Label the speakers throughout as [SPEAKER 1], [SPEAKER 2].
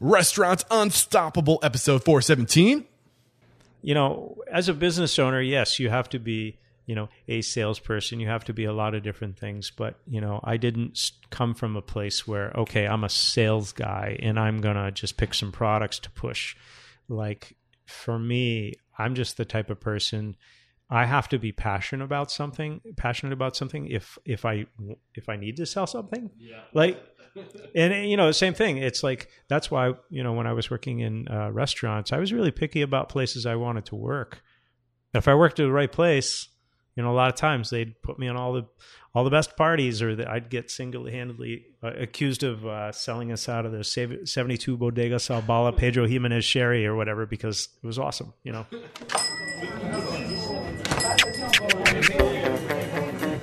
[SPEAKER 1] Restaurants Unstoppable, episode 417.
[SPEAKER 2] You know, as a business owner, yes, you have to be, you know, a salesperson. You have to be a lot of different things. But, you know, I didn't come from a place where, okay, I'm a sales guy and I'm going to just pick some products to push. Like, for me, I'm just the type of person I have to be passionate about something, passionate about something if if I if I need to sell something. Yeah. Like and you know, same thing. It's like that's why, you know, when I was working in uh, restaurants, I was really picky about places I wanted to work. If I worked at the right place, you know, a lot of times they'd put me on all the all the best parties, or that I'd get single handedly uh, accused of uh, selling us out of the sev- 72 Bodega Salbala Pedro Jimenez Sherry or whatever because it was awesome, you know.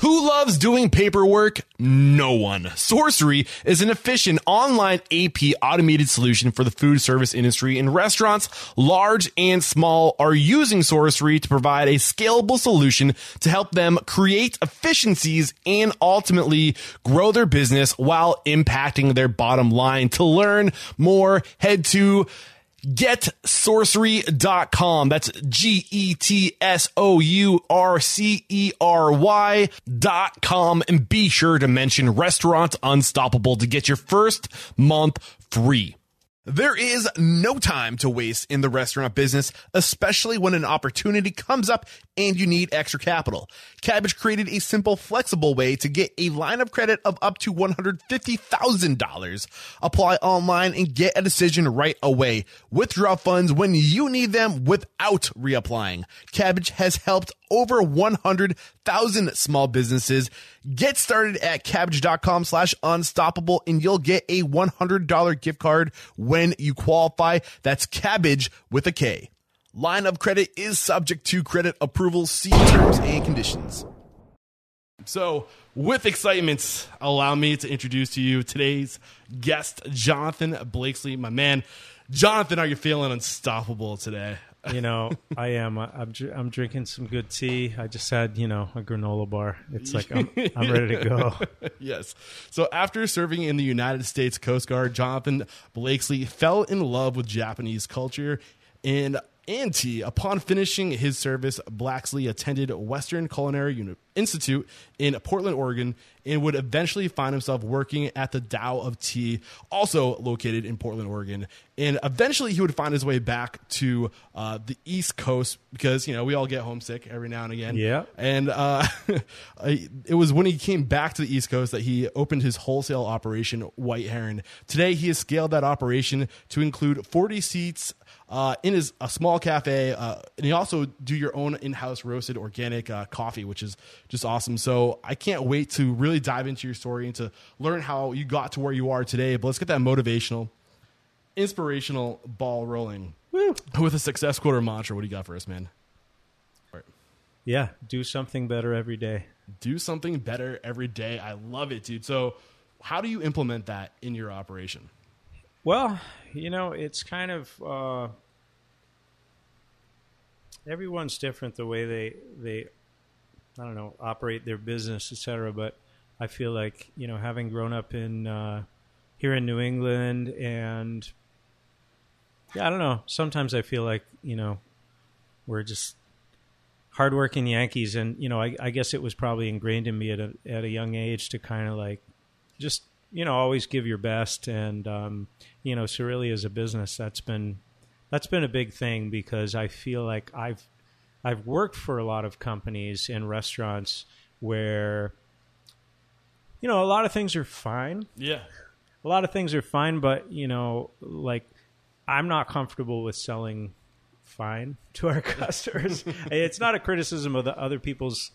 [SPEAKER 1] Who loves doing paperwork? No one. Sourcery is an efficient online AP automated solution for the food service industry, and restaurants, large and small, are using Sourcery to provide a scalable solution to help them create efficiencies and ultimately grow their business while impacting their bottom line. To learn more, head to getsourcery.com. That's G E T S O U R C E R Y dot com. And be sure to mention Restaurant Unstoppable to get your first month free. There is no time to waste in the restaurant business, especially when an opportunity comes up and you need extra capital. Kabbage created a simple, flexible way to get a line of credit of up to $150,000. Apply online and get a decision right away. Withdraw funds when you need them without reapplying. Kabbage has helped over 100,000 small businesses. Get started at kabbage.com slash unstoppable and you'll get a $100 gift card when you qualify. That's cabbage with a K. Line of credit is subject to credit approval. See terms and conditions. So, with excitement, allow me to introduce to you today's guest, Jonathan Blakesley, my man. Jonathan, are you feeling unstoppable today?
[SPEAKER 2] You know, I am. I'm, I'm drinking some good tea. I just had, you know, a granola bar. It's like I'm, I'm ready to go.
[SPEAKER 1] yes. So after serving in the United States Coast Guard, Jonathan Blakesley fell in love with Japanese culture and and tea. Upon finishing his service, Blakesley attended Western Culinary Institute in Portland, Oregon, and would eventually find himself working at the Tao of Tea, also located in Portland, Oregon. And eventually, he would find his way back to uh, the East Coast because you know we all get homesick every now and again.
[SPEAKER 2] Yeah.
[SPEAKER 1] And uh, it was when he came back to the East Coast that he opened his wholesale operation, White Heron. Today, he has scaled that operation to include 40 seats uh, in his a small cafe, uh, and you also do your own in-house roasted organic uh, coffee, which is just awesome. So I can't wait to really dive into your story and to learn how you got to where you are today. But let's get that motivational, inspirational ball rolling with a success quarter mantra. What do you got for us, man?
[SPEAKER 2] Yeah, do something better every day.
[SPEAKER 1] Do something better every day. I love it, dude. So, how do you implement that in your operation?
[SPEAKER 2] Well, you know, it's kind of uh, everyone's different the way they they I don't know operate their business, etc. But I feel like you know, having grown up in uh, here in New England, and yeah, I don't know. Sometimes I feel like you know we're just hardworking Yankees, and you know, I, I guess it was probably ingrained in me at a at a young age to kind of like just you know always give your best, and um, you know, so really as a business, that's been that's been a big thing because I feel like I've I've worked for a lot of companies and restaurants where you know a lot of things are fine
[SPEAKER 1] Yeah.
[SPEAKER 2] a lot of things are fine, but you know, like I'm not comfortable with selling fine to our customers. it's not a criticism of the other people's,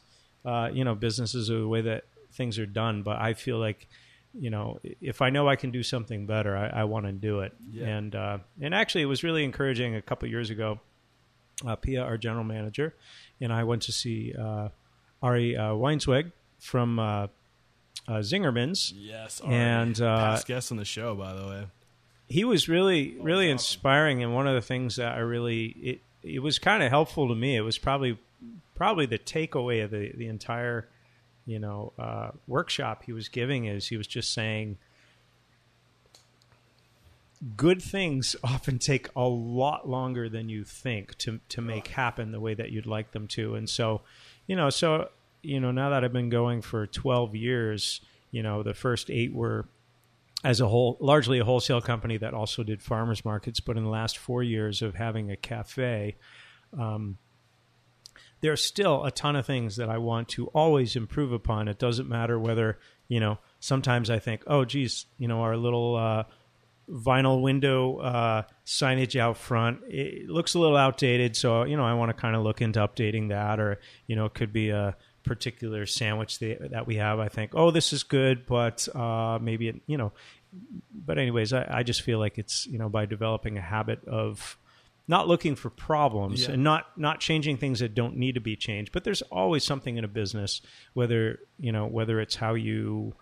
[SPEAKER 2] uh, you know, businesses or the way that things are done, but I feel like, you know, if I know I can do something better, I, I want to do it.
[SPEAKER 1] Yeah.
[SPEAKER 2] And uh, and actually, it was really encouraging. A couple years ago, uh, Pia, our general manager, and I went to see uh, Ari uh, Weinzweig from uh, uh, Zingerman's.
[SPEAKER 1] Yes,
[SPEAKER 2] And, uh,
[SPEAKER 1] past guest on the show, by the way.
[SPEAKER 2] he was really really inspiring and one of the things that i really it it was kind of helpful to me it was probably probably the takeaway of the the entire you know uh, workshop he was giving is he was just saying good things often take a lot longer than you think to to make happen the way that you'd like them to and so you know so you know now that i've been going for 12 years you know the first 8 were as a whole, largely a wholesale company that also did farmers markets. But in the last four years of having a cafe, um, there's still a ton of things that I want to always improve upon. It doesn't matter whether you know. Sometimes I think, oh, geez, you know, our little uh, vinyl window uh, signage out front it looks a little outdated. So you know, I want to kind of look into updating that, or you know, it could be a particular sandwich that, we have. I think, oh, this is good, but uh, maybe it, you know. But anyways, I, I just feel like it's you know by developing a habit of not looking for problems
[SPEAKER 1] Yeah.
[SPEAKER 2] and not not changing things that don't need to be changed. But there's always something in a business, whether you know whether it's how you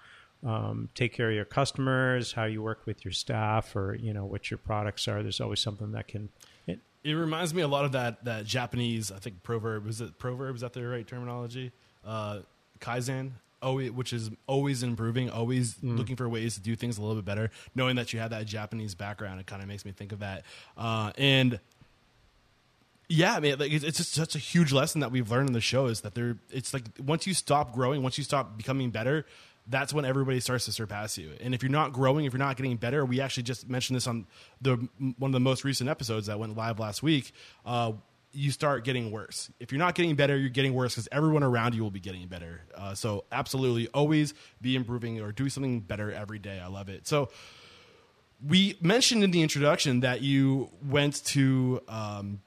[SPEAKER 2] um, take care of your customers, how you work with your staff, or you know what your products are. There's always something that can. It,
[SPEAKER 1] It reminds me a lot of that that Japanese, I think proverb. Is it proverb? Is that the right terminology? Uh, Kaizen, always, which is always improving, always looking for ways to do things a little bit better. Knowing that you have that Japanese background, it kind of makes me think of that. Uh, and yeah, I mean, like, it's, it's just such a huge lesson that we've learned in the show is that there. It's like once you stop growing, once you stop becoming better, that's when everybody starts to surpass you. And if you're not growing, if you're not getting better, we actually just mentioned this on the one of the most recent episodes that went live last week. Uh, you start getting worse. If you're not getting better, you're getting worse because everyone around you will be getting better. Uh, so absolutely, always be improving or do something better every day. I love it. So we mentioned in the introduction that you went to um,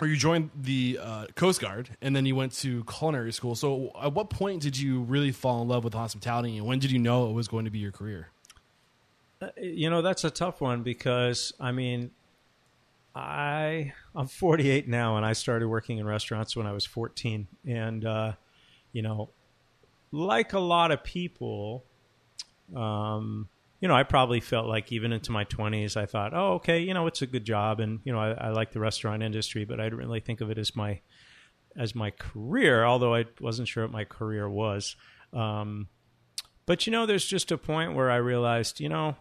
[SPEAKER 1] or you joined the uh, Coast Guard and then you went to culinary school. So at what point did you really fall in love with hospitality and when did you know it was going to be your career?
[SPEAKER 2] you know that's a tough one because I mean, I I'm 48 now, and I started working in restaurants when I was 14, and uh, you know, like a lot of people, um, you know, I probably felt like even into my 20s, I thought, oh, okay, you know, it's a good job, and you know, I, I like the restaurant industry, but I didn't really think of it as my as my career, although I wasn't sure what my career was. Um, but you know, there's just a point where I realized, you know,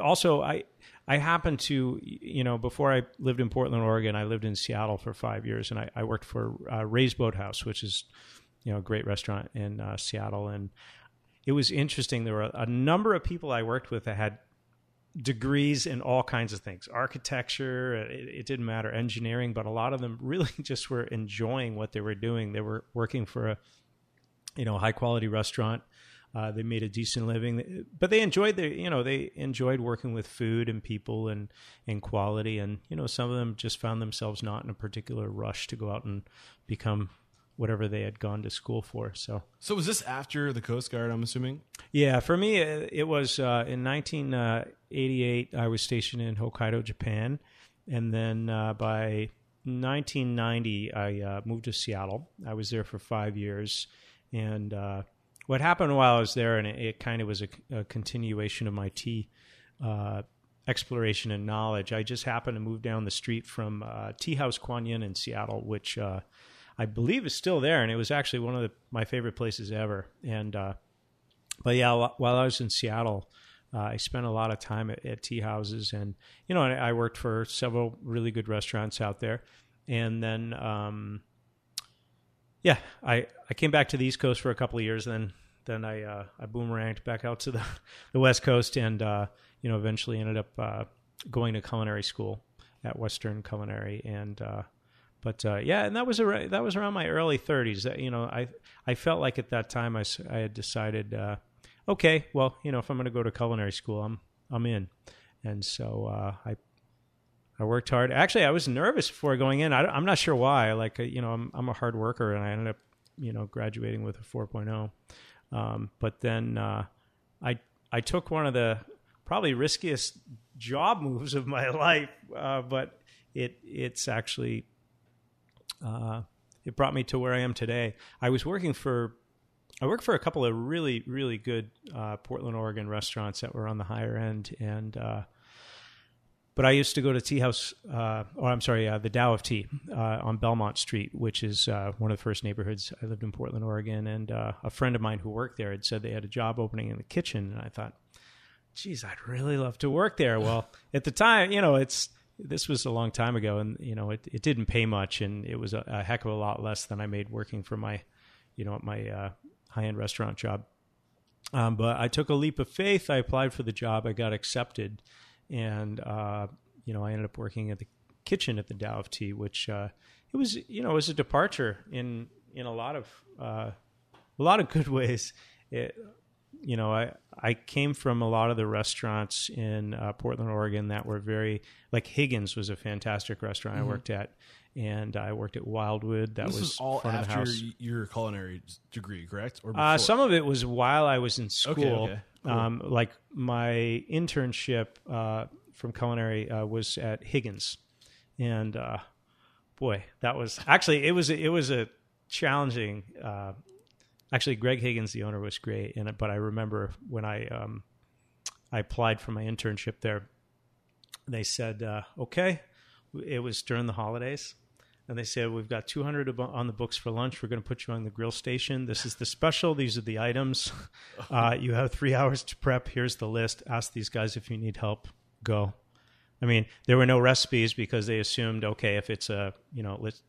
[SPEAKER 2] also I I happened to, you know, before I lived in Portland, Oregon, I lived in Seattle for five years, and I, I worked for uh, Ray's Boathouse, which is, you know, a great restaurant in uh, Seattle, and it was interesting. There were a number of people I worked with that had degrees in all kinds of things architecture it, it didn't matter engineering but a lot of them really just were enjoying what they were doing they were working for a you know high quality restaurant uh, they made a decent living but they enjoyed their you know they enjoyed working with food and people and and quality and you know some of them just found themselves not in a particular rush to go out and become whatever they had gone to school for so
[SPEAKER 1] So was this after the Coast Guard, I'm assuming?
[SPEAKER 2] yeah, for me, it it was uh, in 1988. I was stationed in Hokkaido, Japan, and then uh, by 1990, I uh, moved to Seattle. I was there for five years, and uh, what happened while I was there, and it, it kind of was a, a continuation of my tea uh, exploration and knowledge. I just happened to move down the street from uh, Tea House Kuan Yin in Seattle, which uh, I believe is still there, and it was actually one of the, my favorite places ever. And uh, but yeah, while I was in Seattle, uh, I spent a lot of time at, at tea houses, and you know, I, I worked for several really good restaurants out there, and then um, yeah, I I came back to the East Coast for a couple of years, then then I uh, I boomeranged back out to the the West Coast, and uh, you know, eventually ended up uh, going to culinary school at Western Culinary, and uh, but uh, yeah, and that was ar- that was around my early 30s. You know, I I felt like at that time I, I had decided, uh, okay, well, you know, if I'm going to go to culinary school, I'm I'm in, and so I I worked hard. Actually, I was nervous before going in. I, am not sure why. Like uh, you know, I'm I'm a hard worker, and I ended up you know graduating with a 4.0. Um, but then uh, I I took one of the probably riskiest job moves of my life, uh, but it it's actually uh, it brought me to where I am today. I was working for I worked for a couple of really, really good uh, Portland, Oregon restaurants that were on the higher end, and uh, but I used to go to Tea House, uh, or I'm sorry, uh, the Tao of Tea uh, on Belmont Street, which is uh, one of the first neighborhoods. I lived in Portland, Oregon, and uh, a friend of mine who worked there had said they had a job opening in the kitchen, and I thought, geez, I'd really love to work there. Well, at the time, you know, it's this was a long time ago, and you know, it, it didn't pay much, and it was a, a heck of a lot less than I made working for my, you know, my uh, high end restaurant job. Um, but I took a leap of faith. I applied for the job. I got accepted, and uh, you know, I ended up working at the kitchen at the Tao of Tea, which uh, it was, you know, it was a departure in in a lot of uh, a lot of good ways. It, you know, I I came from a lot of the restaurants in uh, Portland, Oregon that were very like Higgins was a fantastic restaurant
[SPEAKER 1] Mm-hmm.
[SPEAKER 2] I worked at, and I worked at Wildwood. That
[SPEAKER 1] This
[SPEAKER 2] was
[SPEAKER 1] all
[SPEAKER 2] front of the
[SPEAKER 1] after
[SPEAKER 2] house.
[SPEAKER 1] your culinary degree, correct? Or
[SPEAKER 2] Uh, some of it was while I was in school.
[SPEAKER 1] okay. Cool.
[SPEAKER 2] Um, like my internship uh, from culinary uh, was at Higgins, and uh, boy, that was actually it was it was a challenging. Uh, actually, Greg Higgins, the owner, was great, and but I remember when I um, I applied for my internship there, they said, uh, "Okay," it was during the holidays and they said we've got 200 on the books for lunch. We're going to put you on the grill station. This is the special. These are the items. Uh, you have three hours to prep. Here's the list. Ask these guys if you need help. Go. I mean there were no recipes because they assumed okay if it's a you know let's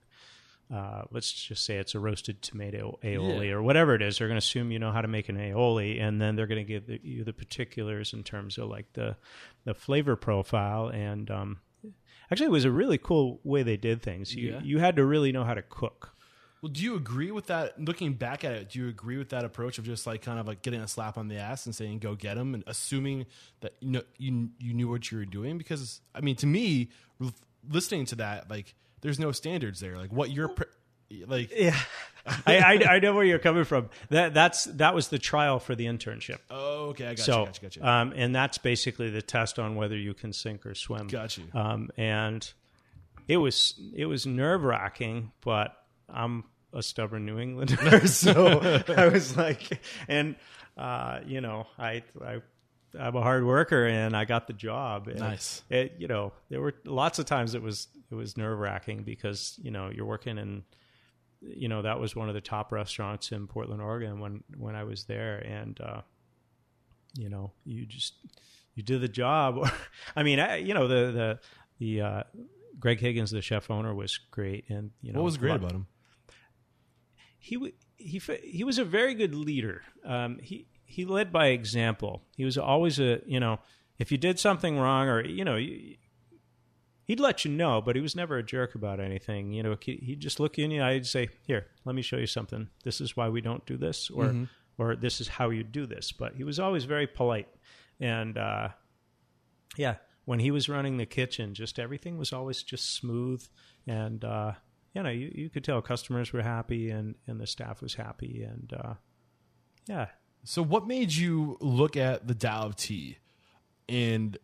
[SPEAKER 2] uh, let's just say it's a roasted tomato aioli
[SPEAKER 1] Yeah.
[SPEAKER 2] or whatever it is. They're going to assume you know how to make an aioli, and then they're going to give the, you the particulars in terms of like the the flavor profile. And um, actually, it was a really cool way they did things. You
[SPEAKER 1] Yeah.
[SPEAKER 2] you had to really know how to cook.
[SPEAKER 1] Well, do you agree with that? Looking back at it, do you agree with that approach of just like kind of like getting a slap on the ass and saying "go get them" and assuming that you know you you knew what you were doing? Because I mean, to me, listening to that, like there's no standards there. Like what you're pre- like.
[SPEAKER 2] Yeah, I, I I know where you're coming from. That that's that was the trial for the internship.
[SPEAKER 1] Oh, okay, I got
[SPEAKER 2] so,
[SPEAKER 1] you, got you, got you.
[SPEAKER 2] Um, and that's basically the test on whether you can sink or swim.
[SPEAKER 1] Got you.
[SPEAKER 2] Um, and it was it was nerve wracking, but I'm a stubborn New Englander, so I was like, and uh, you know, I I. I'm a hard worker, and I got the job. And
[SPEAKER 1] Nice.
[SPEAKER 2] It, you know, there were lots of times it was it was nerve wracking because you know you're working in you know that was one of the top restaurants in Portland, Oregon when when I was there, and uh, you know you just you did the job. I mean, I, you know the the the uh, Greg Higgins, the chef owner, was great, and you know
[SPEAKER 1] what was great about him?
[SPEAKER 2] he he he was a very good leader. Um, he he led by example. He was always a you know if you did something wrong or you know you, he'd let you know, but he was never a jerk about anything. You know, he, he'd just look you in eye and say, "Here, let me show you something. This is why we don't do this, or or this is how you do this." But he was always very polite, and uh, yeah, when he was running the kitchen, just everything was always just smooth, and uh, you know, you, you could tell customers were happy, and and the staff was happy, and uh, yeah,
[SPEAKER 1] So, what made you look at the Tao of Tea and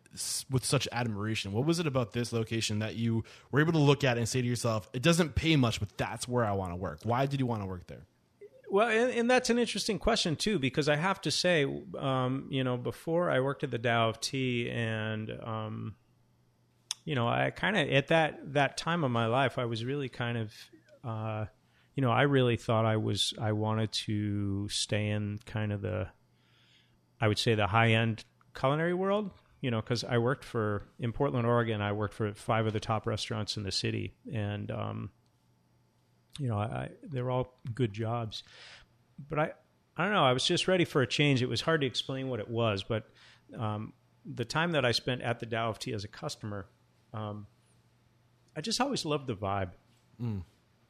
[SPEAKER 1] with such admiration? What was it about this location that you were able to look at and say to yourself, "It doesn't pay much, but that's where I want to work"? Why did you want to work there?
[SPEAKER 2] Well, and, and that's an interesting question too, because I have to say, um, you know, before I worked at the Tao of Tea, and um, you know, I kind of at that that time of my life, I was really kind of, uh, you know, I really thought I was I wanted to stay in kind of the, I would say the high end culinary world. You know, because I worked for in Portland, Oregon. I worked for five of the top restaurants in the city, and um, you know, I, I, they're all good jobs. But I, I don't know. I was just ready for a change. It was hard to explain what it was, but um, the time that I spent at the Tao of Tea as a customer, um, I just always loved the vibe.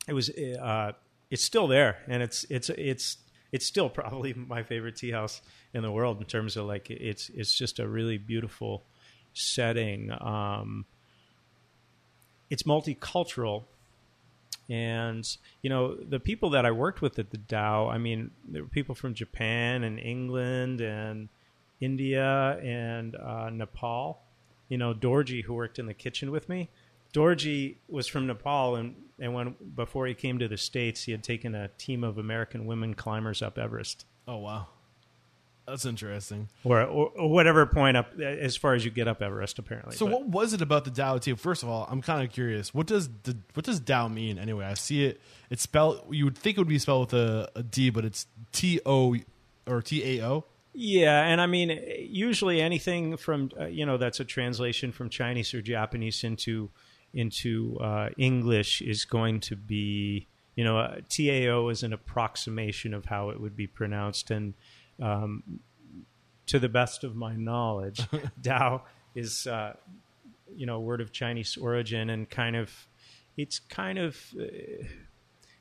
[SPEAKER 2] It was, uh, it's still there, and it's it's it's it's still probably my favorite tea house in the world in terms of like it's it's just a really beautiful setting. Um, it's multicultural and you know the people that I worked with at the Tao, I mean, there were people from Japan and England and India and uh, Nepal. You know, Dorji, who worked in the kitchen with me, Dorji was from Nepal, and and when before he came to the states, he had taken a team of American women climbers up Everest,
[SPEAKER 1] Oh wow, that's interesting.
[SPEAKER 2] or or, or whatever point up as far as you get up Everest, apparently.
[SPEAKER 1] So
[SPEAKER 2] But-
[SPEAKER 1] what was it about the Tao Te? First of all, I'm kind of curious. What does the what does Tao mean anyway? I see it. It's spelled. You would think it would be spelled with a, a D, but it's T O or T A O.
[SPEAKER 2] Yeah, and I mean, usually anything from uh, you know that's a translation from Chinese or Japanese into into uh, English is going to be you know uh, TAO is an approximation of how it would be pronounced, and um, to the best of my knowledge, Dao is uh, you know a word of Chinese origin and kind of it's kind of uh,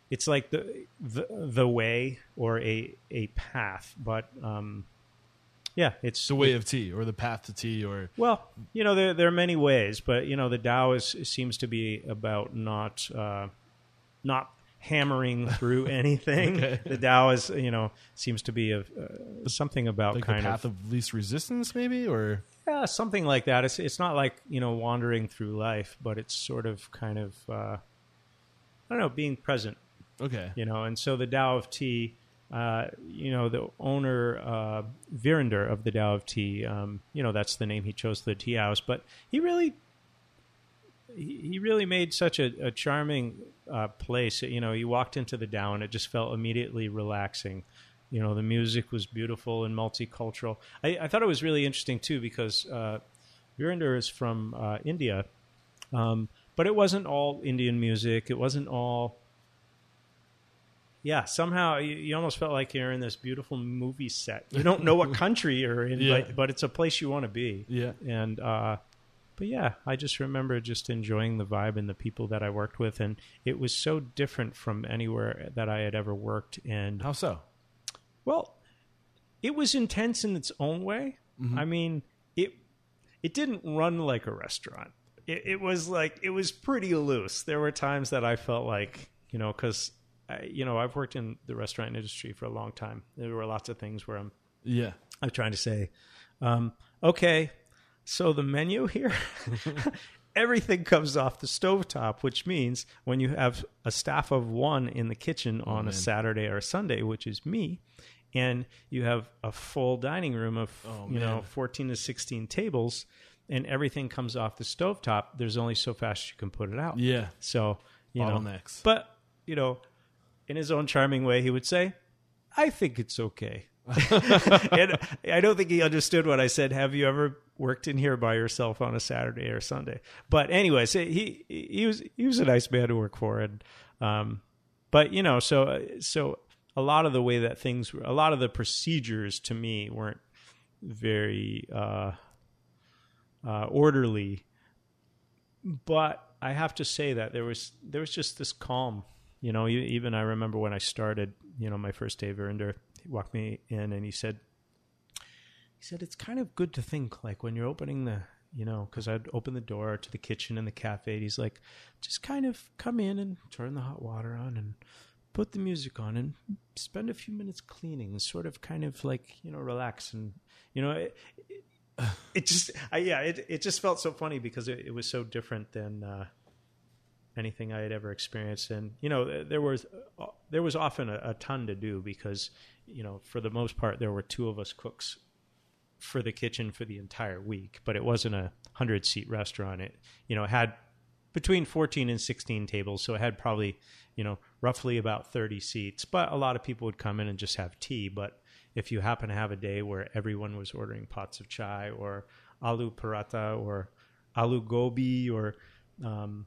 [SPEAKER 2] it's like the, the the way or a a path, but um, yeah, it's
[SPEAKER 1] the way of tea or the path to tea or
[SPEAKER 2] well, you know, there there are many ways, but you know, the Tao is seems to be about not uh, not hammering through anything. The Tao is, you know, seems to be a, uh, something about
[SPEAKER 1] like the path
[SPEAKER 2] of,
[SPEAKER 1] of, least resistance, maybe or
[SPEAKER 2] yeah, something like that. It's it's not like you know wandering through life, but it's sort of kind of uh, I don't know, being present
[SPEAKER 1] okay.
[SPEAKER 2] you know and so the Tao of Tea uh, you know the owner uh, Virander of the Tao of Tea um, you know that's the name he chose for the tea house but he really he really made such a, a charming uh, place. You know you walked into the Tao and it just felt immediately relaxing. You know the music was beautiful and multicultural. I, I thought it was really interesting too because uh, Virander is from uh, India. Um, but it wasn't all Indian music. It wasn't all yeah, somehow you, you almost felt like you're in this beautiful movie set. You don't know what country you're in,
[SPEAKER 1] Yeah.
[SPEAKER 2] but, but it's a place you want to be.
[SPEAKER 1] Yeah.
[SPEAKER 2] And, uh, but yeah, I just remember just enjoying the vibe and the people that I worked with. And it was so different from anywhere that I had ever worked. And
[SPEAKER 1] How so?
[SPEAKER 2] well, it was intense in its own way. I mean, it it didn't run like a restaurant. It, it was like it was pretty loose. There were times that I felt like you know because you know I've worked in the restaurant industry for a long time. There were lots of things where I'm
[SPEAKER 1] Yeah.
[SPEAKER 2] I'm trying to say, um, okay, so the menu here, everything comes off the stovetop, which means when you have a staff of one in the kitchen on a Saturday or a Sunday, which is me, and you have a full dining room of you know 14 to 16 tables, and everything comes off the stovetop, there's only so fast you can put it out.
[SPEAKER 1] Yeah.
[SPEAKER 2] So you know,
[SPEAKER 1] Bottlenecks.
[SPEAKER 2] but you know, in his own charming way, he would say, "I think it's okay." and I don't think he understood what I said. Have you ever worked in here by yourself on a Saturday or Sunday? But anyways, he he was he was a nice man to work for, and um, but you know, so so a lot of the way that things, were, a lot of the procedures to me weren't very uh, uh, orderly but I have to say that there was there was just this calm. You know, even I remember when I started. You know, my first day, Verinder he walked me in and he said, he said it's kind of good to think like when you're opening the, you know, because I'd open the door to the kitchen and the cafe. He's like, just kind of come in and turn the hot water on and put the music on and spend a few minutes cleaning and sort of kind of like you know relax and you know it, it, it just I, yeah it it just felt so funny because it, it was so different than uh, anything I had ever experienced. And you know there was uh, there was often a, a ton to do because you know for the most part there were two of us cooks for the kitchen for the entire week but it wasn't a 100 seat restaurant. It you know had between 14 and 16 tables so it had probably you know roughly about 30 seats but a lot of people would come in and just have tea. But if you happen to have a day where everyone was ordering pots of chai or aloo paratha or aloo gobi or um,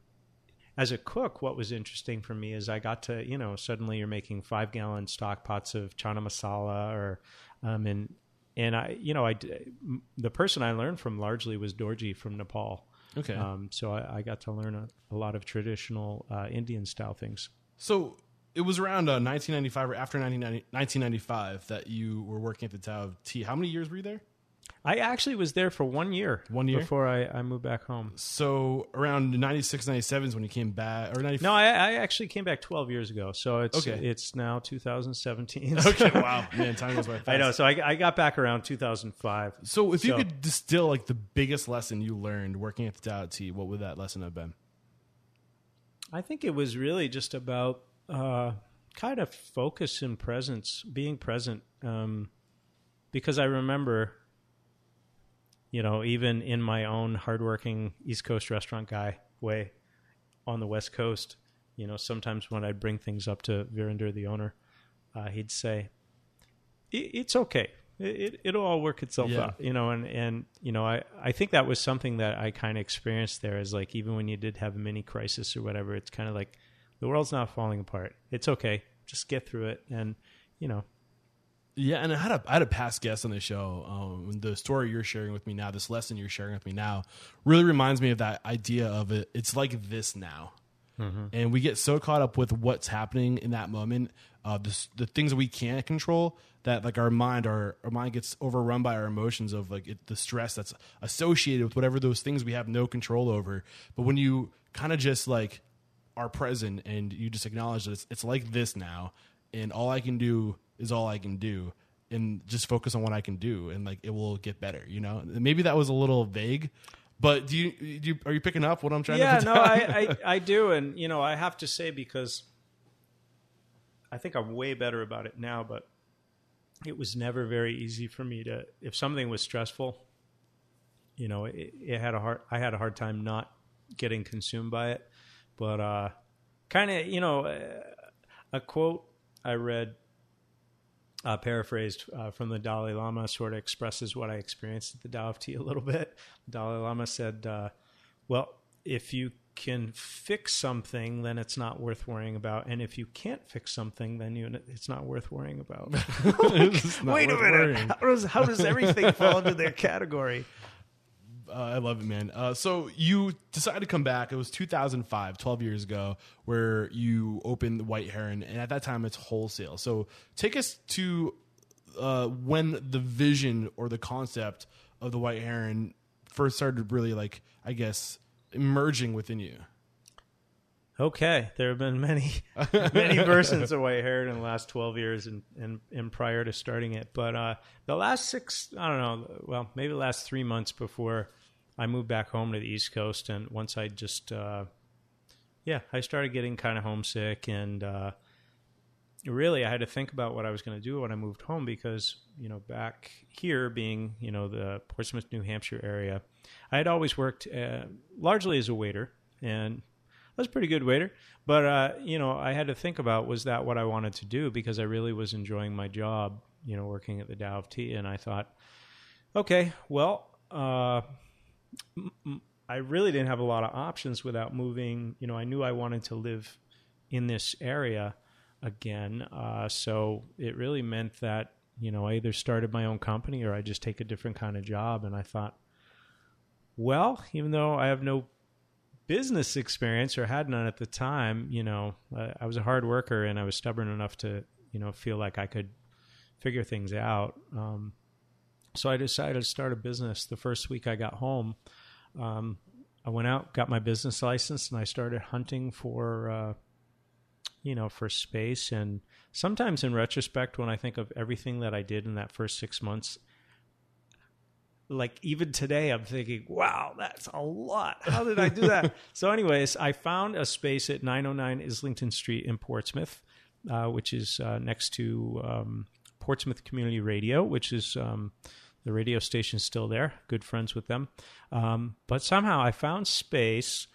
[SPEAKER 2] as a cook what was interesting for me is i got to you know suddenly you're making five gallon stock pots of chana masala or um, and and i you know I, the person i learned from largely was dorji from nepal
[SPEAKER 1] Okay.
[SPEAKER 2] um, so I, I got to learn a, a lot of traditional uh, Indian style things.
[SPEAKER 1] So it was around uh, 1995 or after 1990 1995 that you were working at the Tao of Tea. How many years were you there?
[SPEAKER 2] I actually was there for one year.
[SPEAKER 1] One year?
[SPEAKER 2] before I, I moved back home.
[SPEAKER 1] So around 96, 97 is when you came back, or 95.
[SPEAKER 2] No, I, I actually came back 12 years ago. So it's
[SPEAKER 1] Okay.
[SPEAKER 2] it's now 2017.
[SPEAKER 1] Okay, wow, man, time goes by fast.
[SPEAKER 2] I know. So I, I got back around 2005.
[SPEAKER 1] So if you could distill like the biggest lesson you learned working at the Tao T, what would that lesson have been?
[SPEAKER 2] I think it was really just about uh, kind of focus and presence, being present. Um, because I remember, you know, even in my own hardworking East Coast restaurant guy way on the West Coast, you know, sometimes when I'd bring things up to Virinder, the owner, uh, he'd say, "It's okay. It, it, will all work itself
[SPEAKER 1] Yeah.
[SPEAKER 2] out." You know, and and you know, I I think that was something that I kind of experienced there. Is like even when you did have a mini crisis or whatever, it's kind of like the world's not falling apart. It's okay. Just get through it, and you know,
[SPEAKER 1] Yeah, and I had a I had a past guest on the show. Um, the story you're sharing with me now, this lesson you're sharing with me now, really reminds me of that idea of it. It's like this now, and we get so caught up with what's happening in that moment, uh, the the things that we can't control, that like our mind, our our mind gets overrun by our emotions of like it, the stress that's associated with whatever those things we have no control over. But when you kind of just like are present and you just acknowledge that it's, it's like this now and all i can do is all i can do and just focus on what i can do and like it will get better you know maybe that was a little vague but do you, do you are you picking up what i'm trying
[SPEAKER 2] yeah,
[SPEAKER 1] to Yeah,
[SPEAKER 2] no, I, I I do, and you know, I have to say because I think I'm way better about it now, but it was never very easy for me to if something was stressful. You know, it, it had a hard. I had a hard time not getting consumed by it, but uh, kind of, you know, a quote I read uh, paraphrased uh, from the Dalai Lama sort of expresses what I experienced at the Tao of Tea a little bit. Dalai Lama said, uh, "Well, if you can fix something, then it's not worth worrying about, and if you can't fix something, then you it's not worth worrying about."
[SPEAKER 1] Not
[SPEAKER 2] Wait a minute, how does how does everything fall into their category?
[SPEAKER 1] Uh, I love it, man. Uh, so you decided to come back. It was 2005, 12 years ago, where you opened the White Heron, and at that time it's wholesale. So take us to uh, when the vision or the concept of the White Heron first started really, like, I guess, emerging within you.
[SPEAKER 2] Okay, there have been many, many versions of White Heron in the last twelve years, and, and and prior to starting it. But uh, the last six, I don't know, well, maybe the last three months before I moved back home to the East Coast, and once I just, uh, yeah, I started getting kind of homesick, and uh, really I had to think about what I was going to do when I moved home because you know back here, being you know the Portsmouth, New Hampshire area, I had always worked uh, largely as a waiter, and was pretty good waiter. But uh, you know, I had to think about was that what I wanted to do because I really was enjoying my job, you know, working at the Tao of Tea, and I thought, okay, well, uh, I really didn't have a lot of options without moving. You know, I knew I wanted to live in this area again, uh, so it really meant that you know I either started my own company or I just take a different kind of job. And I thought, well, even though I have no business experience or had none at the time, you know, uh, I was a hard worker and I was stubborn enough to, you know, feel like I could figure things out. Um, so I decided to start a business. The first week I got home, um, I went out, got my business license, and I started hunting for, uh, you know, for space. And sometimes in retrospect, when I think of everything that I did in that first six months, like even today i'm thinking wow that's a lot. How did i do that? So anyways i found a space at 909 islington street in portsmouth uh, which is uh, next to um, portsmouth community radio which is um, the radio station still there good friends with them. Um, but somehow i found space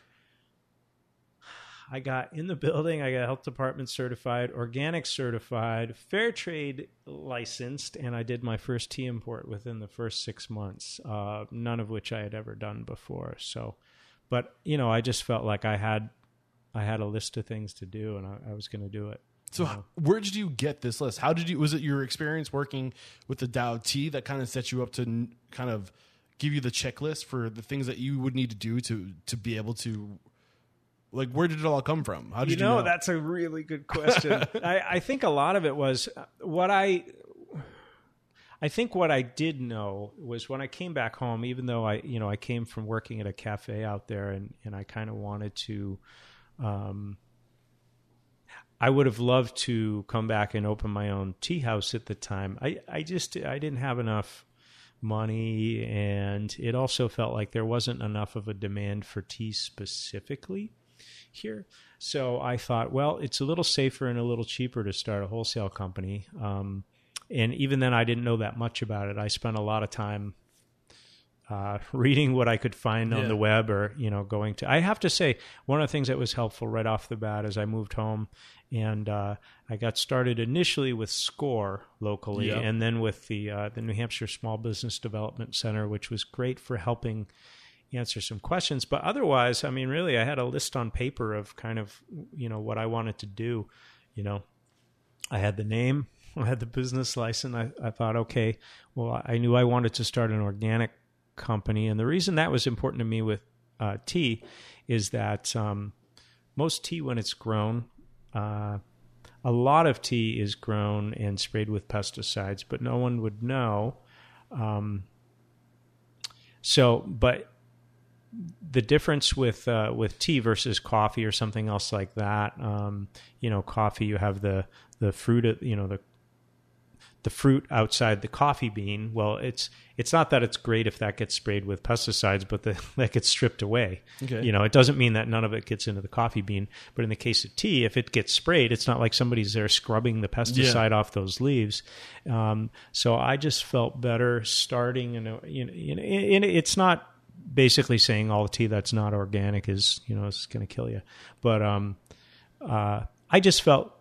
[SPEAKER 2] I got in the building. I got health department certified, organic certified, fair trade licensed, and I did my first tea import within the first six months. Uh, none of which I had ever done before. So, but you know, I just felt like I had, I had a list of things to do, and I, I was going to do it.
[SPEAKER 1] So h- where did you get this list? How did you? Was it your experience working with the Tao Tea that kind of set you up to n- kind of give you the checklist for the things that you would need to do to to be able to like where did it all come from? How did
[SPEAKER 2] you
[SPEAKER 1] you,
[SPEAKER 2] know, that's a really good question. I, I think a lot of it was uh, what I. I think what I did know was when I came back home, even though I, you know, I came from working at a cafe out there, and and I kind of wanted to. Um, I would have loved to come back and open my own tea house at the time. I, I just I didn't have enough money, and it also felt like there wasn't enough of a demand for tea specifically here. So I thought, well, it's a little safer and a little cheaper to start a wholesale company. Um, and even then, I didn't know that much about it. I spent a lot of time uh, reading what I could find on the web or, you know, going to. I have to say, one of the things that was helpful right off the bat as I moved home and uh, I got started initially with SCORE locally
[SPEAKER 1] Yeah.
[SPEAKER 2] and then with the, uh, the New Hampshire Small Business Development Center, which was great for helping answer some questions. But otherwise, I mean, really, I had a list on paper of kind of, you know, what I wanted to do. You know, I had the name, I had the business license. I, I thought, okay, well, I knew I wanted to start an organic company. And the reason that was important to me with uh, tea is that um, most tea, when it's grown, uh, a lot of tea is grown and sprayed with pesticides, but no one would know. Um, so, but the difference with uh, with tea versus coffee or something else like that, um, you know, coffee you have the the fruit, you know, the the fruit outside the coffee bean. Well, it's it's not that it's great if that gets sprayed with pesticides, but the, that gets stripped away.
[SPEAKER 1] Okay.
[SPEAKER 2] You know, it doesn't mean that none of it gets into the coffee bean. But in the case of tea, if it gets sprayed, it's not like somebody's there scrubbing the pesticide off those leaves. Um, so I just felt better starting, and you know, you know, it's not basically saying all the tea that's not organic is you know is going to kill you, but um, uh, I just felt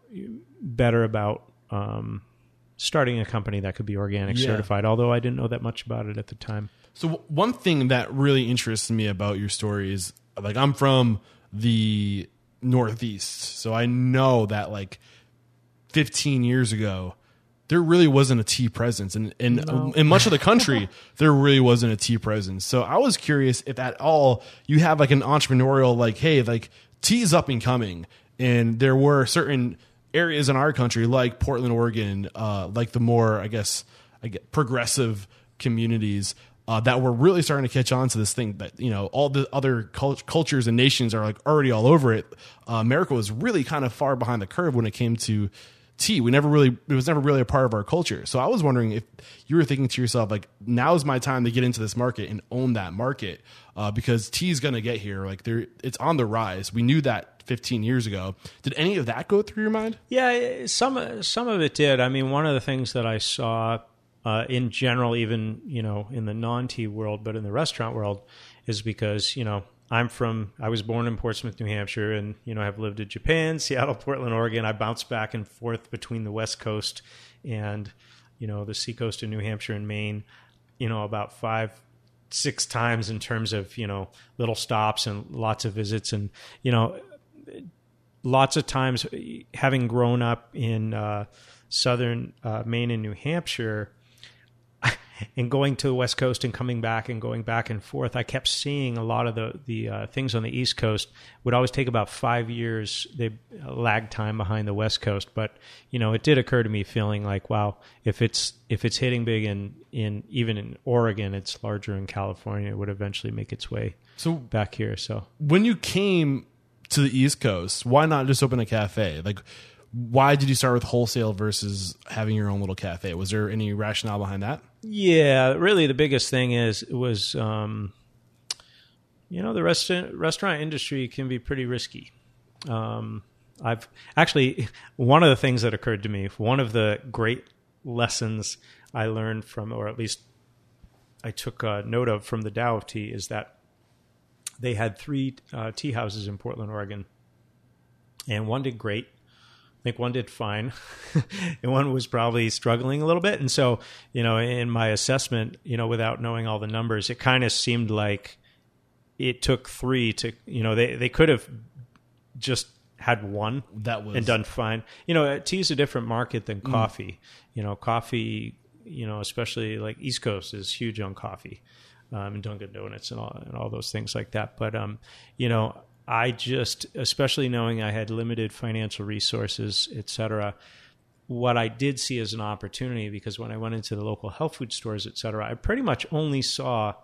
[SPEAKER 2] better about um, starting a company that could be organic
[SPEAKER 1] Yeah.
[SPEAKER 2] certified. Although I didn't know that much about it at the time.
[SPEAKER 1] So one thing that really interests me about your story is like I'm from the Northeast, so I know that like 15 years ago there really wasn't a tea presence, and in in much of the country there really wasn't a tea presence. So I was curious if at all you have like an entrepreneurial like, hey, like tea's up and coming, and there were certain areas in our country like Portland, Oregon, uh, like the more I guess I get progressive communities uh, that were really starting to catch on to this thing that you know all the other cult- cultures and nations are like already all over it. Uh, America was really kind of far behind the curve when it came to tea. We never really it was never really a part of our culture. So I was wondering if you were thinking to yourself like now's my time to get into this market and own that market uh, because tea is going to get here. Like there, it's on the rise. We knew that 15 years ago. Did any of that go through your mind?
[SPEAKER 2] Yeah, some some of it did. I mean, one of the things that I saw uh, in general, even you know, in the non tea world, but in the restaurant world, is because you know I'm from I was born in Portsmouth, New Hampshire, and you know I've lived in Japan, Seattle, Portland, Oregon. I bounce back and forth between the West Coast and you know the Seacoast in New Hampshire and Maine. You know, about five six times in terms of you know little stops and lots of visits and you know lots of times having grown up in uh, southern uh, Maine and New Hampshire and going to the west coast and coming back and going back and forth I kept seeing a lot of the the uh, things on the east coast. Would always take about 5 years. They lag time behind the west coast. But you know it did occur to me feeling like wow if it's if it's hitting big in in even in Oregon it's larger in California it would eventually make its way
[SPEAKER 1] So
[SPEAKER 2] back here. So
[SPEAKER 1] when you came to the East Coast, why not just open a cafe? Like, why did you start with wholesale versus having your own little cafe? Was there any rationale behind that?
[SPEAKER 2] Yeah, really, the biggest thing is was um, you know the restaurant restaurant industry can be pretty risky. Um, I've actually one of the things that occurred to me, one of the great lessons I learned from, or at least I took note of from the Tao of Tea, is that they had three uh, tea houses in Portland, Oregon, and one did great. I think one did fine, and one was probably struggling a little bit. And so, you know, in my assessment, you know, without knowing all the numbers, it kind of seemed like it took three to, you know, they they could have just had one
[SPEAKER 1] That was
[SPEAKER 2] and done fine. You know, tea is a different market than coffee. You know, coffee, you know, especially like East Coast is huge on coffee, um, and Dunkin' Donuts and all and all those things like that. But um, you know, I just, especially knowing I had limited financial resources, et cetera, what I did see as an opportunity because when I went into the local health food stores, et cetera, I pretty much only saw,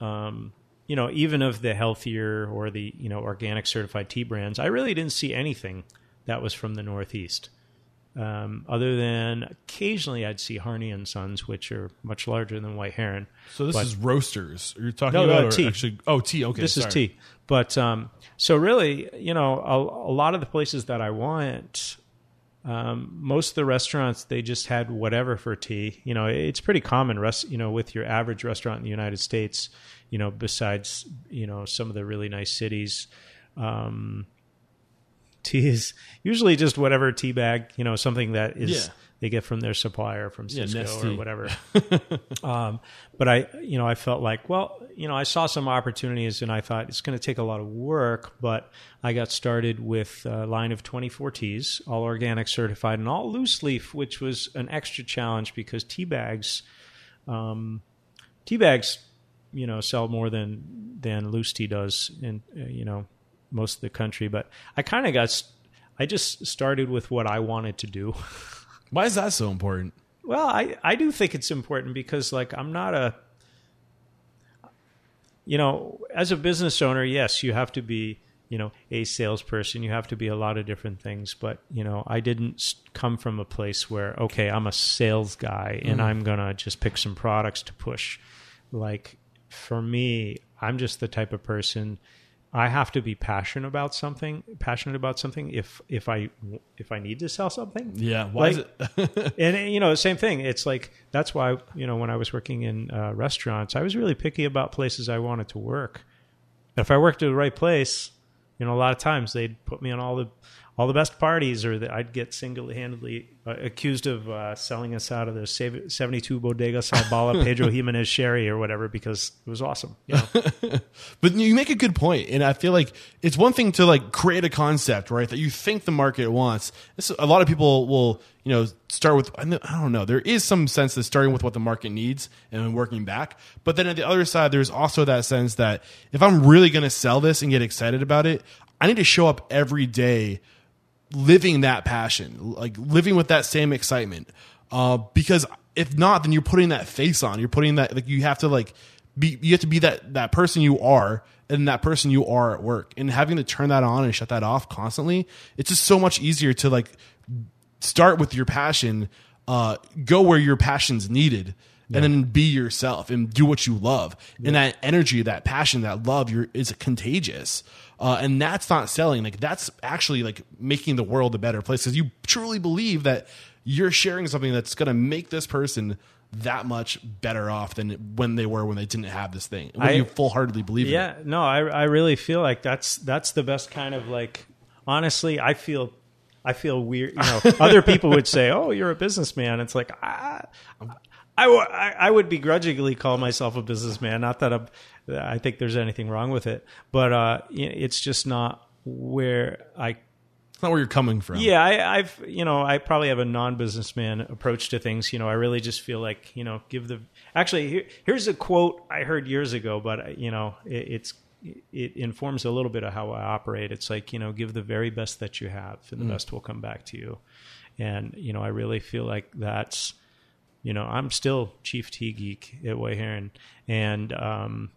[SPEAKER 2] um, you know, even of the healthier or the you know organic certified tea brands, I really didn't see anything that was from the Northeast. Um, other than occasionally I'd see Harney and Sons, which are much larger than White Heron.
[SPEAKER 1] So this
[SPEAKER 2] But-
[SPEAKER 1] is roasters. You're talking
[SPEAKER 2] No, no,
[SPEAKER 1] about or
[SPEAKER 2] tea.
[SPEAKER 1] actually? Oh, tea. Okay,
[SPEAKER 2] this
[SPEAKER 1] sorry.
[SPEAKER 2] is tea, but um, so really, you know, a, a lot of the places that I went, um, most of the restaurants they just had whatever for tea. You know, it's pretty common, rest, you know, with your average restaurant in the United States. You know, besides you know some of the really nice cities, um, tea is usually just whatever tea bag. You know, something that is
[SPEAKER 1] Yeah.
[SPEAKER 2] they get from their supplier from Sysco
[SPEAKER 1] Nestea.
[SPEAKER 2] or whatever. um, but I, you know, I felt like, well, you know, I saw some opportunities, and I thought it's going to take a lot of work. But I got started with a line of 24 teas, all organic certified, and all loose leaf, which was an extra challenge because tea bags, um, tea bags, you know, sell more than than loose tea does in uh, you know most of the country. But I kind of got, I just started with what I wanted to do.
[SPEAKER 1] Why is that so important?
[SPEAKER 2] Well, I, I do think it's important because like I'm not a you know, as a business owner, yes, you have to be, you know, a salesperson, you have to be a lot of different things, but you know, I didn't come from a place where okay, I'm a sales guy and mm-hmm. I'm going to just pick some products to push. Like for me, I'm just the type of person I have to be passionate about something, passionate about something if if I if I need to sell something
[SPEAKER 1] Yeah. Why
[SPEAKER 2] Like-
[SPEAKER 1] is it?
[SPEAKER 2] and you know same thing it's like that's why you know when i was working in uh, restaurants i was really picky about places i wanted to work if i worked at the right place you know a lot of times they'd put me on all the all the best parties or that i'd get single-handedly uh, accused of uh, selling us out of the 72 bodega salbala Pedro Ximénez sherry or whatever because it was awesome you know?
[SPEAKER 1] But you make a good point, and I feel like it's one thing to like create a concept, right, that you think the market wants. This, a lot of people will, you know, start with I I don't know. There is some sense that starting with what the market needs and then working back. But then at the other side, there's also that sense that if I'm really going to sell this and get excited about it, I need to show up every day living that passion, like living with that same excitement. Uh, because if not, then you're putting that face on. You're putting that like you have to like be you have to be that that person you are and that person you are at work. And having to turn that on and shut that off constantly, it's just so much easier to like start with your passion, uh, go where your passion's needed, and then be yourself and do what you love. And that energy, that passion, that love, you're, is contagious. Uh, and that's not selling. Like that's actually like making the world a better place because you truly believe that you're sharing something that's going to make this person that much better off than when they were when they didn't have this thing. When
[SPEAKER 2] I-
[SPEAKER 1] you full heartedly believe in it.
[SPEAKER 2] Yeah, no, I I really feel like that's that's the best kind of like. Honestly, I feel I feel weird. You know, other people would say, "Oh, you're a businessman." It's like I, I, w- I- would begrudgingly call myself a businessman. Not that I'm, I think there's anything wrong with it, but uh, it's just not where I
[SPEAKER 1] It's not where you're coming from.
[SPEAKER 2] yeah, I, I've you know I probably have a non-businessman approach to things. You know, I really just feel like you know give the actually here, here's a quote I heard years ago, but uh, you know it, it's it informs a little bit of how I operate. It's like you know give the very best that you have, and the best will come back to you. And you know I really feel like that's you know I'm still chief tea geek at White Heron, and um,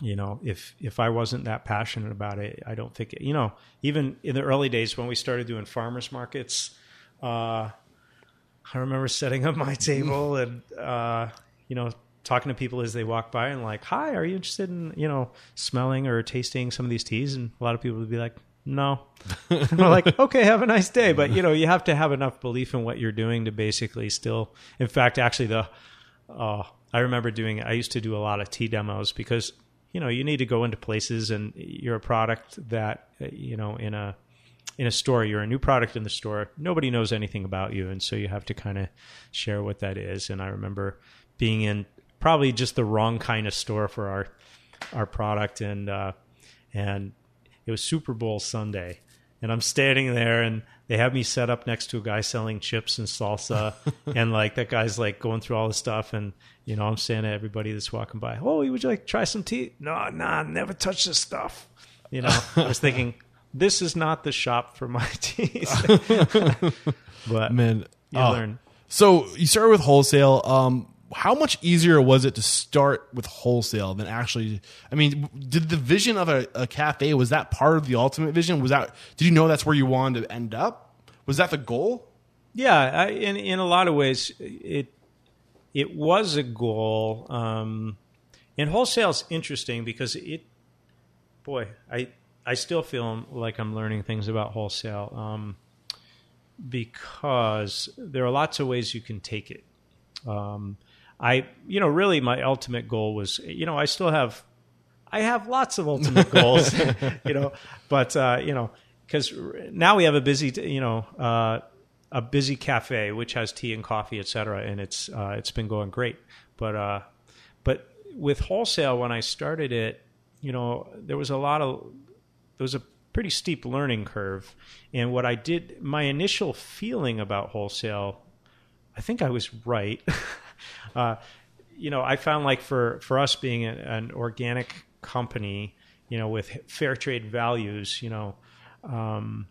[SPEAKER 2] you know if if i wasn't that passionate about it i don't think it, you know even in the early days when we started doing farmers markets uh i remember setting up my table and uh you know talking to people as they walk by and like hi are you interested in you know smelling or tasting some of these teas? And a lot of people would be like no. We're like okay have a nice day. But you know you have to have enough belief in what you're doing to basically still in fact actually the uh, I remember doing. I used to do a lot of tea demos because you know you need to go into places and you're a product that you know in a in a store you're a new product in the store. Nobody knows anything about you. And so you have to kind of share what that is. And i remember being in probably just the wrong kind of store for our our product. And uh and it was super bowl sunday and i'm standing there and they have me set up next to a guy selling chips and salsa and like that guy's like going through all the stuff and you know i'm saying to everybody that's walking by oh would you like to try some tea no nah never touch this stuff you know i was thinking this is not the shop for my teas but
[SPEAKER 1] Man,
[SPEAKER 2] you
[SPEAKER 1] oh.
[SPEAKER 2] learn
[SPEAKER 1] So you started with wholesale. Um, how much easier was it to start with wholesale than actually? I mean, did the vision of a, a cafe was that part of the ultimate vision? Was that did you know that's where you wanted to end up? Was that the goal?
[SPEAKER 2] Yeah, I, in in a lot of ways, it it was a goal. Um, and wholesale's interesting because it boy, I I still feel like I'm learning things about wholesale um, because there are lots of ways you can take it. Um, I, you know, really my ultimate goal was, you know, I still have, I have lots of ultimate goals, you know, but, uh, you know, because now we have a busy, you know, uh, a busy cafe which has tea and coffee, et cetera, and it's uh, it's been going great. But uh, but with wholesale, when I started it, you know, there was a lot of there was a pretty steep learning curve, and what I did, my initial feeling about wholesale, I think I was right. uh, you know, I found like for for us being a, an organic company, you know, with fair trade values, you know. Um,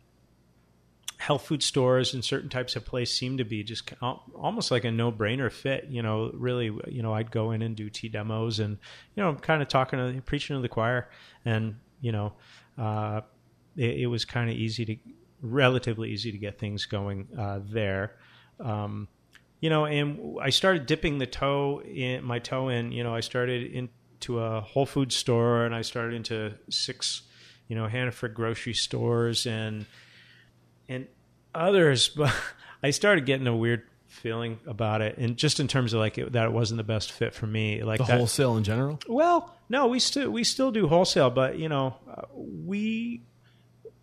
[SPEAKER 2] health food stores and certain types of place seem to be just almost like a no-brainer fit you know really you know i'd go in and do tea demos and you know I'm kind of talking to preaching to the choir and you know uh, it, it, was kind of easy to relatively easy to get things going uh, there um, you know and i started dipping the toe in my toe in you know i started into a whole food store and i started into six you know hannaford grocery stores and and others, but I started getting a weird feeling about it, and just in terms of like it, that it wasn't the best fit for me. Like
[SPEAKER 1] the
[SPEAKER 2] that,
[SPEAKER 1] wholesale in general.
[SPEAKER 2] Well, no, we still we still do wholesale, but you know, uh, we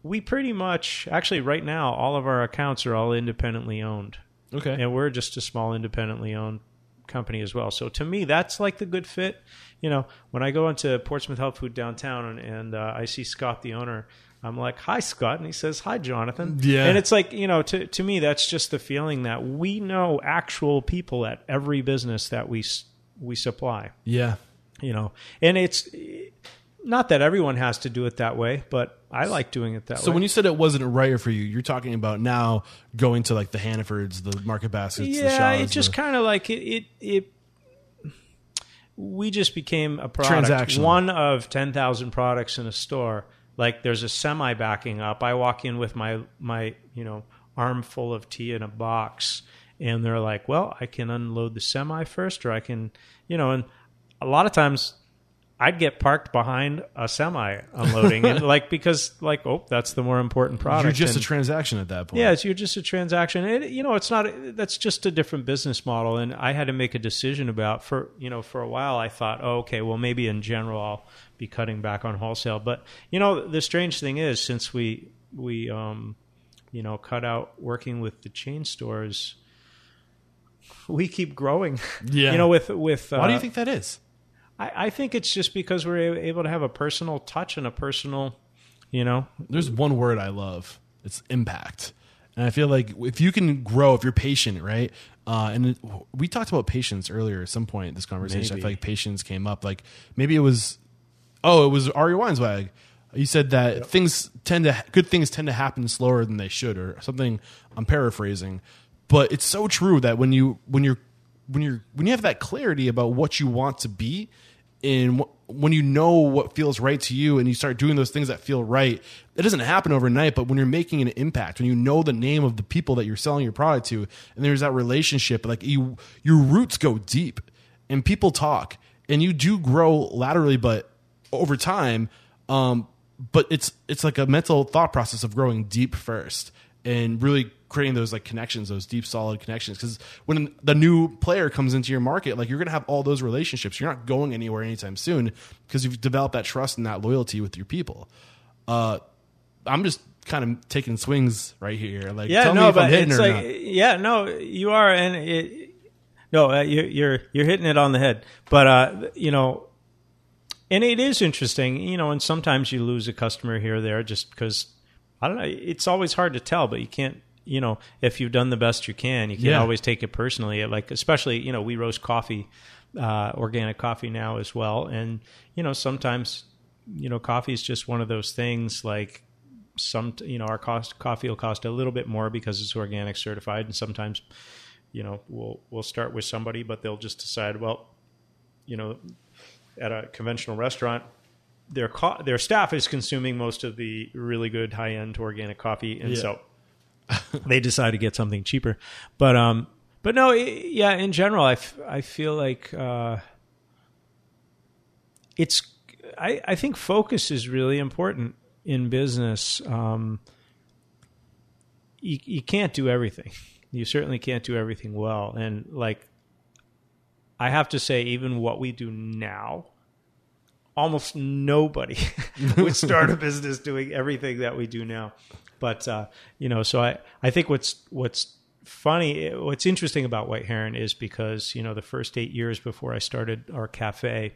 [SPEAKER 2] we pretty much actually right now all of our accounts are all independently owned.
[SPEAKER 1] Okay,
[SPEAKER 2] and we're just a small independently owned company as well. So to me, that's like the good fit. You know, when I go into Portsmouth Health Food downtown and, and uh, I see Scott, the owner, I'm like, "Hi, Scott," and he says, "Hi, Jonathan."
[SPEAKER 1] Yeah,
[SPEAKER 2] and it's like you know, to to me, that's just the feeling that we know actual people at every business that we we supply.
[SPEAKER 1] Yeah,
[SPEAKER 2] you know, and it's not that everyone has to do it that way, but I like doing it that way.
[SPEAKER 1] so when you said it wasn't right for you, you're talking about now going to like the Hannafords, the Market Baskets.
[SPEAKER 2] Yeah,
[SPEAKER 1] the
[SPEAKER 2] it just
[SPEAKER 1] the...
[SPEAKER 2] kind of like it, it, it. We just became a product, one of ten thousand products in a store like there's a semi backing up. I walk in with my my you know armful of tea in a box, and they're like, "Well, I can unload the semi first, or I can, you know." And a lot of times, I'd get parked behind a semi unloading, and like because like oh, that's the more important product.
[SPEAKER 1] You're just
[SPEAKER 2] and,
[SPEAKER 1] a transaction at that point.
[SPEAKER 2] Yeah, you're just a transaction. You know, it's not. That's just a different business model, and I had to make a decision about for you know for a while. I thought, oh, okay, well maybe in general I'll be cutting back on wholesale. But you know, the strange thing is, since we we um, you know cut out working with the chain stores, we keep growing.
[SPEAKER 1] Yeah,
[SPEAKER 2] you know, with with
[SPEAKER 1] why uh, do you think that is?
[SPEAKER 2] I, I think it's just because we're able to have a personal touch and a personal, you know.
[SPEAKER 1] There's one word I love. It's impact. And I feel like if you can grow, if you're patient, right? Uh, and it, we talked about patience earlier at some point in this conversation. Maybe. I feel like patience came up. Like maybe it was Oh, it was Ari Weinzweig. You said that yep. things tend to good things tend to happen slower than they should, or something. I'm paraphrasing, but it's so true that when you when you're when you're when you have that clarity about what you want to be, and when you know what feels right to you, and you start doing those things that feel right, it doesn't happen overnight. But when you're making an impact, when you know the name of the people that you're selling your product to, and there's that relationship, like you, your roots go deep, and people talk, and you do grow laterally, but over time. Um, but it's it's like a mental thought process of growing deep first and really creating those like connections, those deep, solid connections. Because when the new player comes into your market, like you're going to have all those relationships. You're not going anywhere anytime soon because you've developed that trust and that loyalty with your people. Uh, I'm just kind of taking swings right here. Like,
[SPEAKER 2] yeah,
[SPEAKER 1] tell
[SPEAKER 2] no,
[SPEAKER 1] me if
[SPEAKER 2] but
[SPEAKER 1] I'm hitting
[SPEAKER 2] it's
[SPEAKER 1] or
[SPEAKER 2] like,
[SPEAKER 1] not.
[SPEAKER 2] yeah, no, you are, and it, no, uh, you, you're you're hitting it on the head. But uh, you know, and it is interesting, you know, and sometimes you lose a customer here or there just because I don't know. It's always hard to tell, but you can't, you know, if you've done the best you can, you can't yeah. always take it personally. Like, especially, you know, we roast coffee, uh, organic coffee now as well. And, you know, sometimes, you know, coffee is just one of those things like some, you know, our cost coffee will cost a little bit more because it's organic certified. And sometimes, you know, we'll, we'll start with somebody, but they'll just decide, well, you know, at a conventional restaurant, their co- their staff is consuming most of the really good high end organic coffee, and yeah. so they decide to get something cheaper. But um, but no, it, yeah. In general, I, f- I feel like uh, it's I, I think focus is really important in business. Um, you, you can't do everything. You certainly can't do everything well. And like, I have to say, even what we do now, almost nobody would start a business doing everything that we do now. But uh, you know, so I, I think what's what's funny, what's interesting about White Heron is because you know the first eight years before I started our cafe,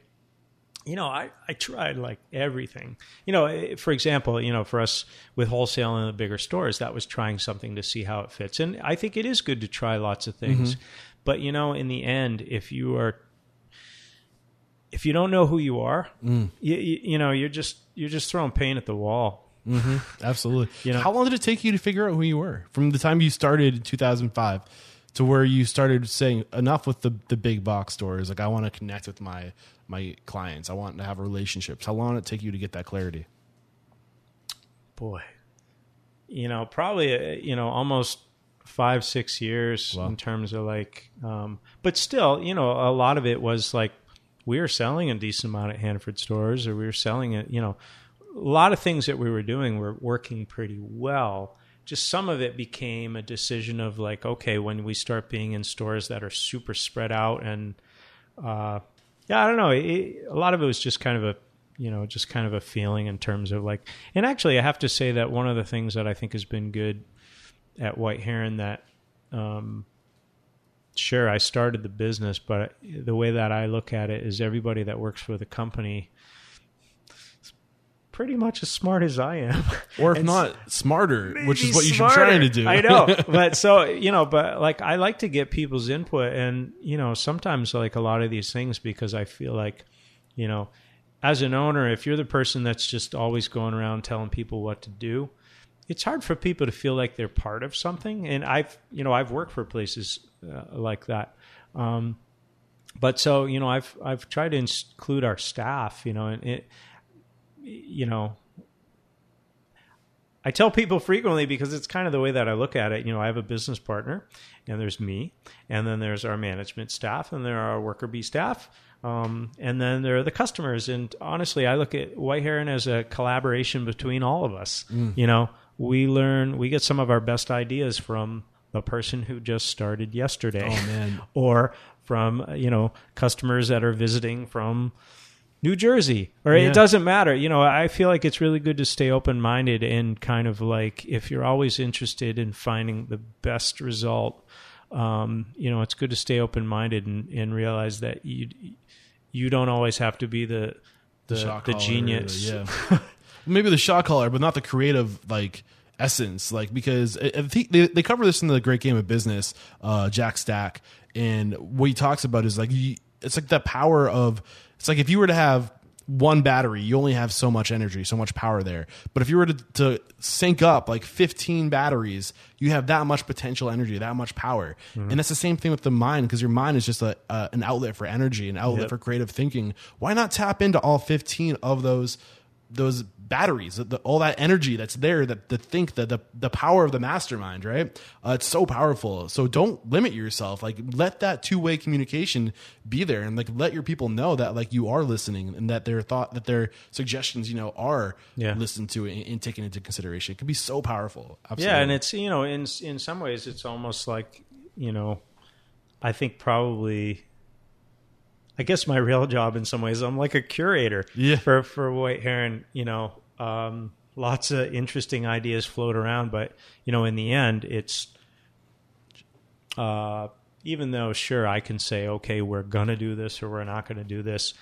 [SPEAKER 2] you know, I, I tried like everything. You know, eh, for example, you know, for us with wholesale in the bigger stores, that was trying something to see how it fits. And I think it is good to try lots of things. Mm-hmm. But, you know, in the end, if you are, if you don't know who you are, mm. you, you, you, know, you're just, you're just throwing paint at the wall.
[SPEAKER 1] Mm-hmm. Absolutely. you know, how long did it take you to figure out who you were from the time you started in 2005? to where you started saying enough with the the big box stores like i want to connect with my my clients i want to have relationships how long did it take you to get that clarity
[SPEAKER 2] boy you know probably uh, you know almost five six years wow. in terms of like um, but still you know a lot of it was like we were selling a decent amount at Hannaford stores or we were selling it you know a lot of things that we were doing were working pretty well just some of it became a decision of like, okay, when we start being in stores that are super spread out and, uh, yeah, I don't know. It, a lot of it was just kind of a, you know, just kind of a feeling in terms of like, and actually, I have to say that one of the things that I think has been good at White Heron that, um, sure, I started the business, but the way that I look at it is everybody that works for the company pretty much as smart as I am,
[SPEAKER 1] or if not smarter, which is what you smarter. should trying to do.
[SPEAKER 2] I know, but so you know, but like I like to get people's input, and you know, sometimes like a lot of these things because I feel like, you know, as an owner, if you're the person that's just always going around telling people what to do, it's hard for people to feel like they're part of something. And I've, you know, I've worked for places uh, like that. Um, but so you know, I've I've tried to include our staff, you know, and it you know, I tell people frequently because it's kind of the way that I look at it. You know, I have a business partner, and there's me, and then there's our management staff, and there are our worker bee staff, um, and then there are the customers. And honestly, I look at White Heron as a collaboration between all of us. Mm. You know, we learn, we get some of our best ideas from the person who just started yesterday,
[SPEAKER 1] oh,
[SPEAKER 2] or from you know customers that are visiting from New Jersey, or yeah. it doesn't matter. You know, I feel like it's really good to stay open minded and kind of like if you're always interested in finding the best result, um, you know, it's good to stay open minded and, and realize that you you don't always have to be the the, the, the genius.
[SPEAKER 1] The, yeah, maybe the shot caller, but not the creative like essence. Like because I think they they cover this in the Great Game of Business, uh, Jack Stack, and what he talks about is like it's like the power of it's like if you were to have one battery, you only have so much energy, so much power there. But if you were to, to sync up like 15 batteries, you have that much potential energy, that much power. Mm-hmm. And that's the same thing with the mind because your mind is just a, an outlet for energy, an outlet yep. for creative thinking. Why not tap into all 15 of those those batteries, the, all that energy that's there, that the think, the, the the power of the mastermind, right? Uh, it's so powerful. So don't limit yourself. Like let that two way communication be there, and like let your people know that like you are listening, and that their thought, that their suggestions, you know, are yeah. listened to and, and taken into consideration. It can be so powerful.
[SPEAKER 2] Absolutely. Yeah, and it's you know, in in some ways, it's almost like you know, I think probably I guess my real job in some ways, I'm like a curator
[SPEAKER 1] yeah.
[SPEAKER 2] for, for White Heron, you know, um, lots of interesting ideas float around, but you know, in the end, it's, uh, even though sure I can say, okay, we're going to do this or we're not going to do this.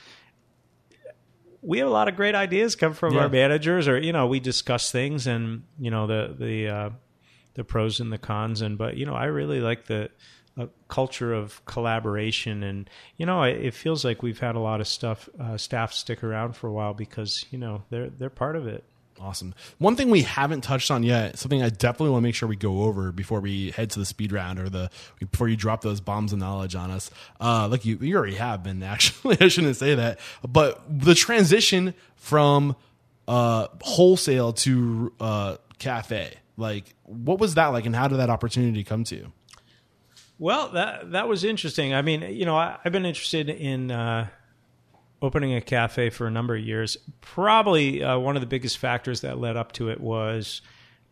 [SPEAKER 2] We have a lot of great ideas come from yeah. our managers or, you know, we discuss things and, you know, the, the, uh, the pros and the cons. And, but, you know, I really like the, a culture of collaboration. And you know it, feels like we've had a lot of stuff uh, staff stick around for a while because you know they're they're part of it.
[SPEAKER 1] Awesome. One thing we haven't touched on yet something i definitely want to make sure we go over before we head to the speed round or the before you drop those bombs of knowledge on us. Uh like you you already have been actually. I shouldn't say that. But the transition from uh wholesale to uh cafe like what was that like and how did that opportunity come to you
[SPEAKER 2] well, that that was interesting. I mean, you know, I, have been interested in uh, opening a cafe for a number of years. Probably uh, one of the biggest factors that led up to it was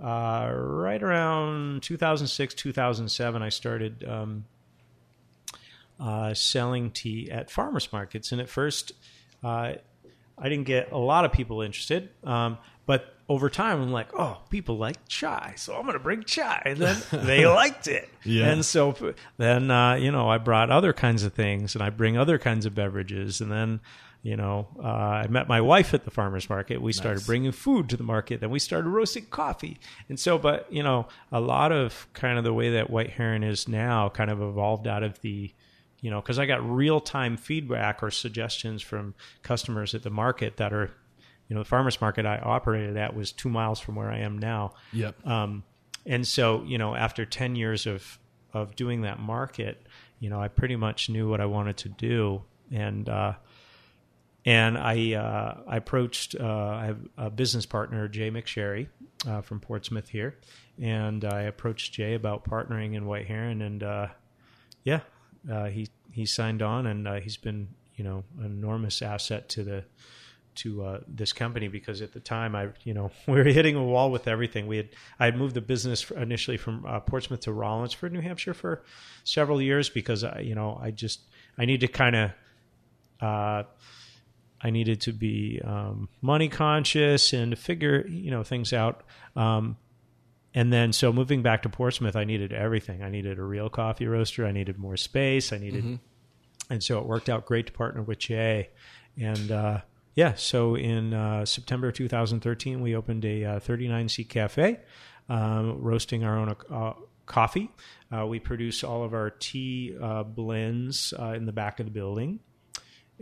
[SPEAKER 2] uh, right around 2006, 2007. I started um, uh, selling tea at farmers markets, and at first, uh, I didn't get a lot of people interested. Um, but over time, I'm like, oh, people like chai, so I'm going to bring chai. And then they liked it.
[SPEAKER 1] Yeah.
[SPEAKER 2] And so then, uh, you know, I brought other kinds of things and I bring other kinds of beverages. And then, you know, uh, I met my wife at the farmer's market. We started bringing food to the market. Then we started roasting coffee. And so, but, you know, a lot of kind of the way that White Heron is now kind of evolved out of the, you know, because I got real time feedback or suggestions from customers at the market that are, you know, the farmers market I operated at was two miles from where I am now.
[SPEAKER 1] Yep.
[SPEAKER 2] Um, and so, you know, after 10 years of, of doing that market, you know, I pretty much knew what I wanted to do. And, uh, and I, uh, I approached, uh, I have a business partner, Jay McSherry, uh, from Portsmouth here. And I approached Jay about partnering in White Heron and, uh, yeah, uh, he, he signed on and, uh, he's been, you know, an enormous asset to the, to uh, this company because at the time I, you know, we were hitting a wall with everything. We had I had moved the business initially from uh, Portsmouth to Rollinsford, New Hampshire, for several years because I, you know, I just I need to kind of. Uh, I needed to be um, money conscious and to figure you know things out. Um, and then so moving back to Portsmouth, I needed everything. I needed a real coffee roaster. I needed more space. I needed, and so it worked out great to partner with Jay. And uh, yeah, so in uh, September 2013, we opened a uh, 39 seat cafe, um, roasting our own uh, coffee. Uh, we produce all of our tea uh, blends uh, in the back of the building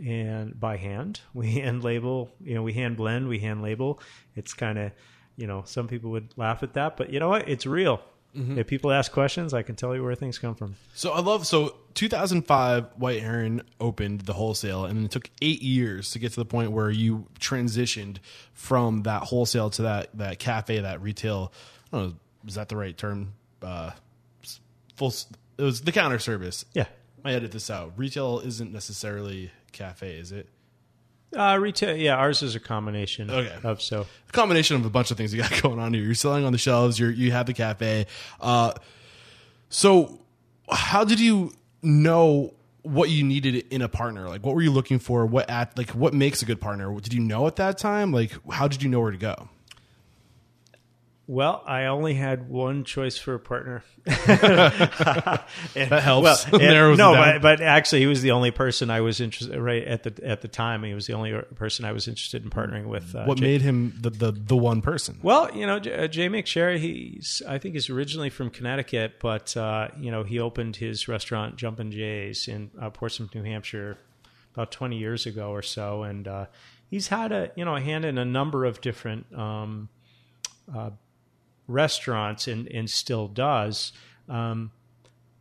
[SPEAKER 2] and by hand. We hand label, you know, we hand blend, we hand label. It's kind of, you know, some people would laugh at that, but you know what? It's real. If people ask questions, I can tell you where things come from.
[SPEAKER 1] So I love so 2005 White Heron opened the wholesale and it took 8 years to get to the point where you transitioned from that wholesale to that that cafe that retail I don't know is that the right term uh full it was the counter service.
[SPEAKER 2] Yeah.
[SPEAKER 1] I edit this out. Retail isn't necessarily cafe, is it?
[SPEAKER 2] Uh, retail, yeah, ours is a combination
[SPEAKER 1] Okay.
[SPEAKER 2] of so.
[SPEAKER 1] a combination of a bunch of things you got going on here. You're selling on the shelves. You're you have the cafe. Uh, so, how did you know what you needed in a partner? Like, what were you looking for? What at like what makes a good partner? Did you know at that time? Like, how did you know where to go?
[SPEAKER 2] Well, I only had one choice for a partner.
[SPEAKER 1] That helps.
[SPEAKER 2] Well, and- no,
[SPEAKER 1] down.
[SPEAKER 2] but, but actually, he was the only person I was interested right at the at the time. He was the only person I was interested in partnering with. Uh,
[SPEAKER 1] what
[SPEAKER 2] Jay-
[SPEAKER 1] made him the, the the one person?
[SPEAKER 2] Well, you know, J- Jay McSherry, he's I think he's originally from Connecticut, but uh, you know, he opened his restaurant Jumpin' Jays in uh, Portsmouth, New Hampshire, about twenty years ago or so, and uh, he's had a you know a hand in a number of different um, uh, restaurants, and and still does. Um,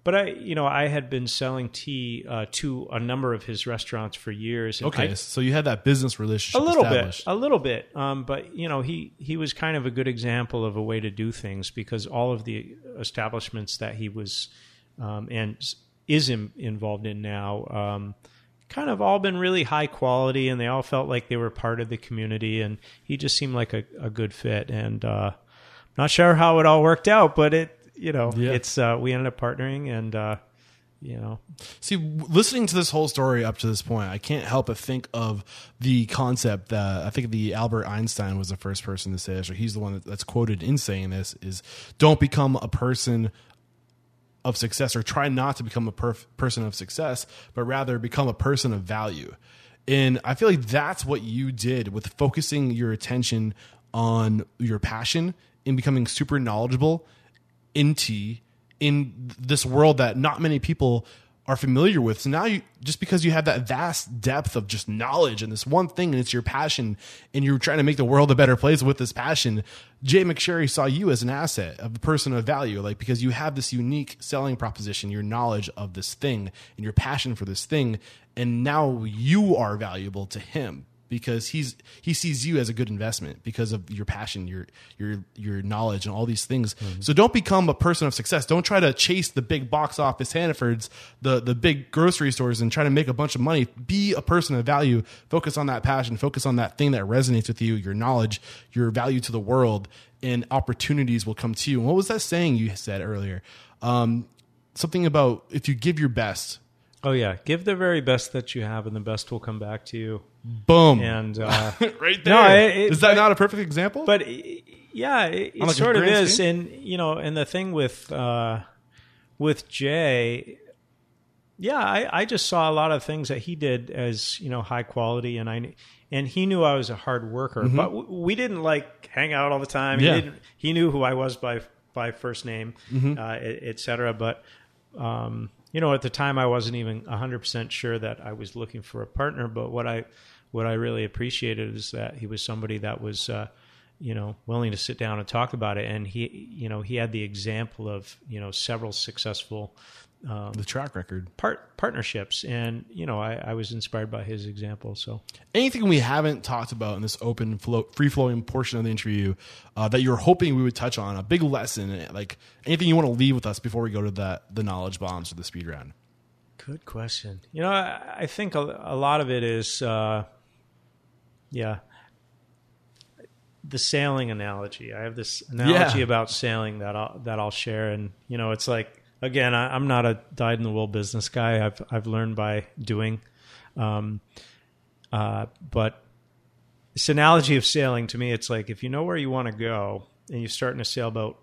[SPEAKER 2] but I, you know, I had been selling tea uh, to a number of his restaurants for years.
[SPEAKER 1] Okay,
[SPEAKER 2] I-
[SPEAKER 1] so you had that business relationship
[SPEAKER 2] a little
[SPEAKER 1] established.
[SPEAKER 2] bit, a little bit. Um, but you know, he he was kind of a good example of a way to do things because all of the establishments that he was um, and is in, involved in now. Um, Kind of all been really high quality, and they all felt like they were part of the community. And he just seemed like a, a good fit. And uh, not sure how it all worked out, but it, you know,
[SPEAKER 1] Yeah.
[SPEAKER 2] it's uh, we ended up partnering, and uh, you know,
[SPEAKER 1] See, listening to this whole story up to this point, I can't help but think of the concept that I think the Albert Einstein was the first person to say this, or he's the one that's quoted in saying this: is don't become a person of success, or try not to become a perf- person of success, but rather become a person of value. And I feel like that's what you did with focusing your attention on your passion and becoming super knowledgeable in tea in this world that not many people are familiar with. So now you just because you have that vast depth of just knowledge and this one thing and it's your passion and you're trying to make the world a better place with this passion, Jay McSherry saw you as an asset of a person of value, like because you have this unique selling proposition, your knowledge of this thing and your passion for this thing, and now you are valuable to him because he's he sees you as a good investment because of your passion, your your your knowledge, and all these things. So don't become a person of success. Don't try to chase the big box office Hannafords, the the big grocery stores, and try to make a bunch of money. Be a person of value. Focus on that passion. Focus on that thing that resonates with you, your knowledge, your value to the world, and opportunities will come to you. And what was that saying you said earlier? Um, something about if you give your best,
[SPEAKER 2] Oh yeah, give the very best that you have, and the best will come back to you.
[SPEAKER 1] boom,
[SPEAKER 2] And uh,
[SPEAKER 1] right there.
[SPEAKER 2] No, it- it-
[SPEAKER 1] is that
[SPEAKER 2] but-
[SPEAKER 1] not a perfect example?
[SPEAKER 2] but yeah, it,
[SPEAKER 1] like
[SPEAKER 2] sort of is. And you know, and the thing with uh, with Jay, yeah, I, I just saw a lot of things that he did as you know high quality, and I and he knew I was a hard worker, but w- we didn't like hang out all the time.
[SPEAKER 1] Mm-hmm. Yeah.
[SPEAKER 2] He, didn't, he knew who I was by by first name,
[SPEAKER 1] Mm-hmm.
[SPEAKER 2] uh, et, et cetera. But um, you know, at the time, I wasn't even hundred percent sure that I was looking for a partner. But what I what I really appreciated is that he was somebody that was. Uh, you know, willing to sit down and talk about it, and he, you know, he had the example of you know several successful
[SPEAKER 1] the track record.
[SPEAKER 2] part partnerships, and you know, I, I was inspired by his example. So,
[SPEAKER 1] anything we haven't talked about in this open flow, free flowing portion of the interview uh, that you're hoping we would touch on a big lesson like anything you want to leave with us before we go to that the knowledge bombs or the speed round
[SPEAKER 2] good question. You know, I, I think a, a lot of it is, uh, yeah, the sailing analogy. I have this analogy
[SPEAKER 1] Yeah.
[SPEAKER 2] about sailing that I'll that I'll share, and you know, it's like again, I, I'm not a dyed in the wool business guy. I've I've learned by doing, um, uh, but this analogy of sailing to me, it's like if you know where you want to go and you're starting a sailboat,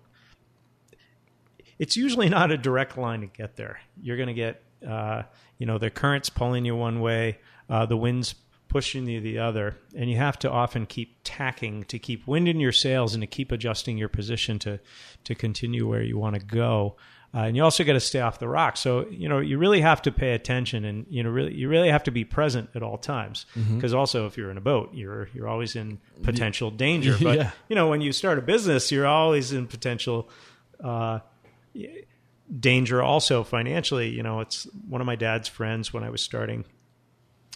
[SPEAKER 2] it's usually not a direct line to get there. You're going to get, uh, you know, the currents pulling you one way, uh, the winds pushing you the other, and you have to often keep tacking to keep wind in your sails and to keep adjusting your position to to continue where you want to go. Uh, and you also got to stay off the rock. So you know you really have to pay attention, and you know really you really have to be present at all times. Because also if you're in a boat, you're you're always in potential danger. But
[SPEAKER 1] Yeah.
[SPEAKER 2] you know when you start a business, you're always in potential uh, danger also financially you know it's one of my dad's friends when i was starting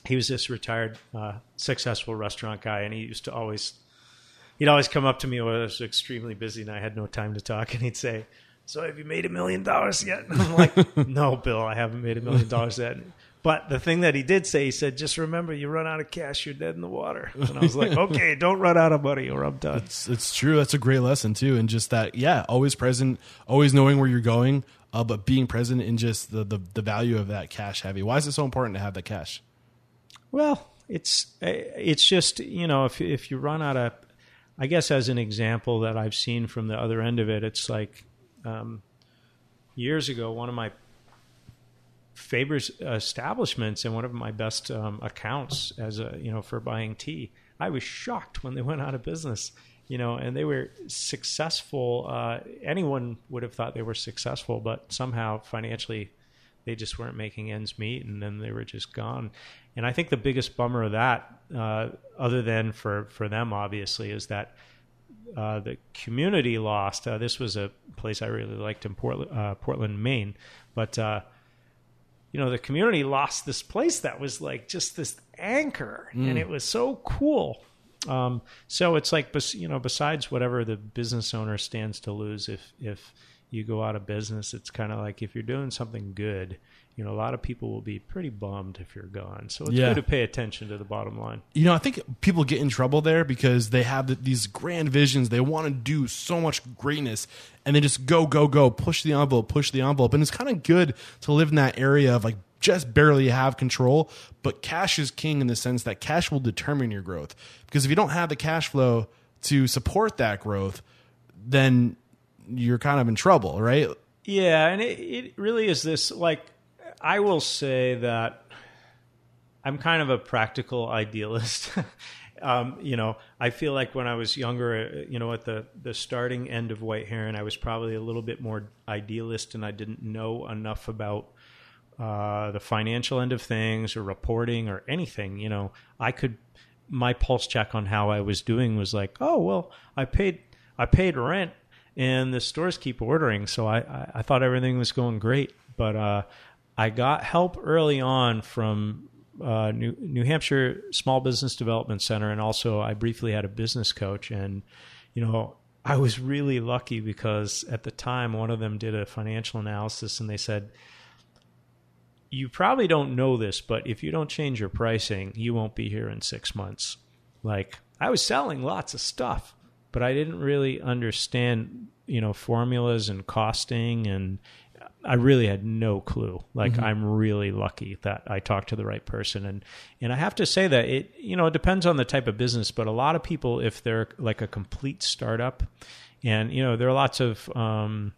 [SPEAKER 2] he was this retired uh, successful restaurant guy and he used to always he'd always come up to me when i was extremely busy and i had no time to talk and he'd say so have you made a million dollars yet? And i'm like no bill i haven't made a million dollars yet. But the thing that he did say he said just remember you run out of cash you're dead in the water. And i was like okay don't run out of money or i'm done.
[SPEAKER 1] It's, it's true. That's a great lesson too. And just that yeah always present always knowing where you're going uh, but being present in just the, the the value of that cash heavy why is it so important to have that cash?
[SPEAKER 2] Well, it's it's just you know if if you run out of, I guess as an example that I've seen from the other end of it, it's like um, years ago one of my favorite establishments and one of my best um, accounts as a you know for buying tea. I was shocked when they went out of business. You know, and they were successful. Uh, anyone would have thought they were successful, but somehow financially they just weren't making ends meet and then they were just gone and i think the biggest bummer of that uh, other than for, for them obviously is that uh, the community lost. Uh, this was a place i really liked in portland, uh, portland maine. But uh, you know the community lost this place that was like just this anchor. And it was so cool. Um, so it's like you know besides whatever the business owner stands to lose if if you go out of business it's kind of like if you're doing something good you know a lot of people will be pretty bummed if you're gone so it's
[SPEAKER 1] Yeah.
[SPEAKER 2] good to pay attention to the bottom line
[SPEAKER 1] you know, I think people get in trouble there because they have th- these grand visions. They want to do so much greatness and they just go, go, go, push the envelope, push the envelope. And it's kind of good to live in that area of like just barely have control. But cash is king in the sense that cash will determine your growth. Because if you don't have the cash flow to support that growth, then you're kind of in trouble, right?
[SPEAKER 2] Yeah, and it, it really is this like I will say that I'm kind of a practical idealist. um, you know, I feel like when I was younger, uh, you know, at the the starting end of White Heron, I was probably a little bit more idealist, and I didn't know enough about uh, the financial end of things or reporting or anything. You know, I could my pulse check on how I was doing was like, oh well, I paid I paid rent and the stores keep ordering, so I I, I thought everything was going great, but uh, I got help early on from uh, New, New Hampshire Small Business Development Center, and also I briefly had a business coach. And you know, I was really lucky because at the time one of them did a financial analysis, and they said. You probably don't know this, but if you don't change your pricing, you won't be here in six months. Like, I was selling lots of stuff, but I didn't really understand, you know, formulas and costing and I really had no clue. Like mm-hmm. I'm really lucky that I talked to the right person and and I have to say that it you know it depends on the type of business, but a lot of people if they're like a complete startup and you know there are lots of um,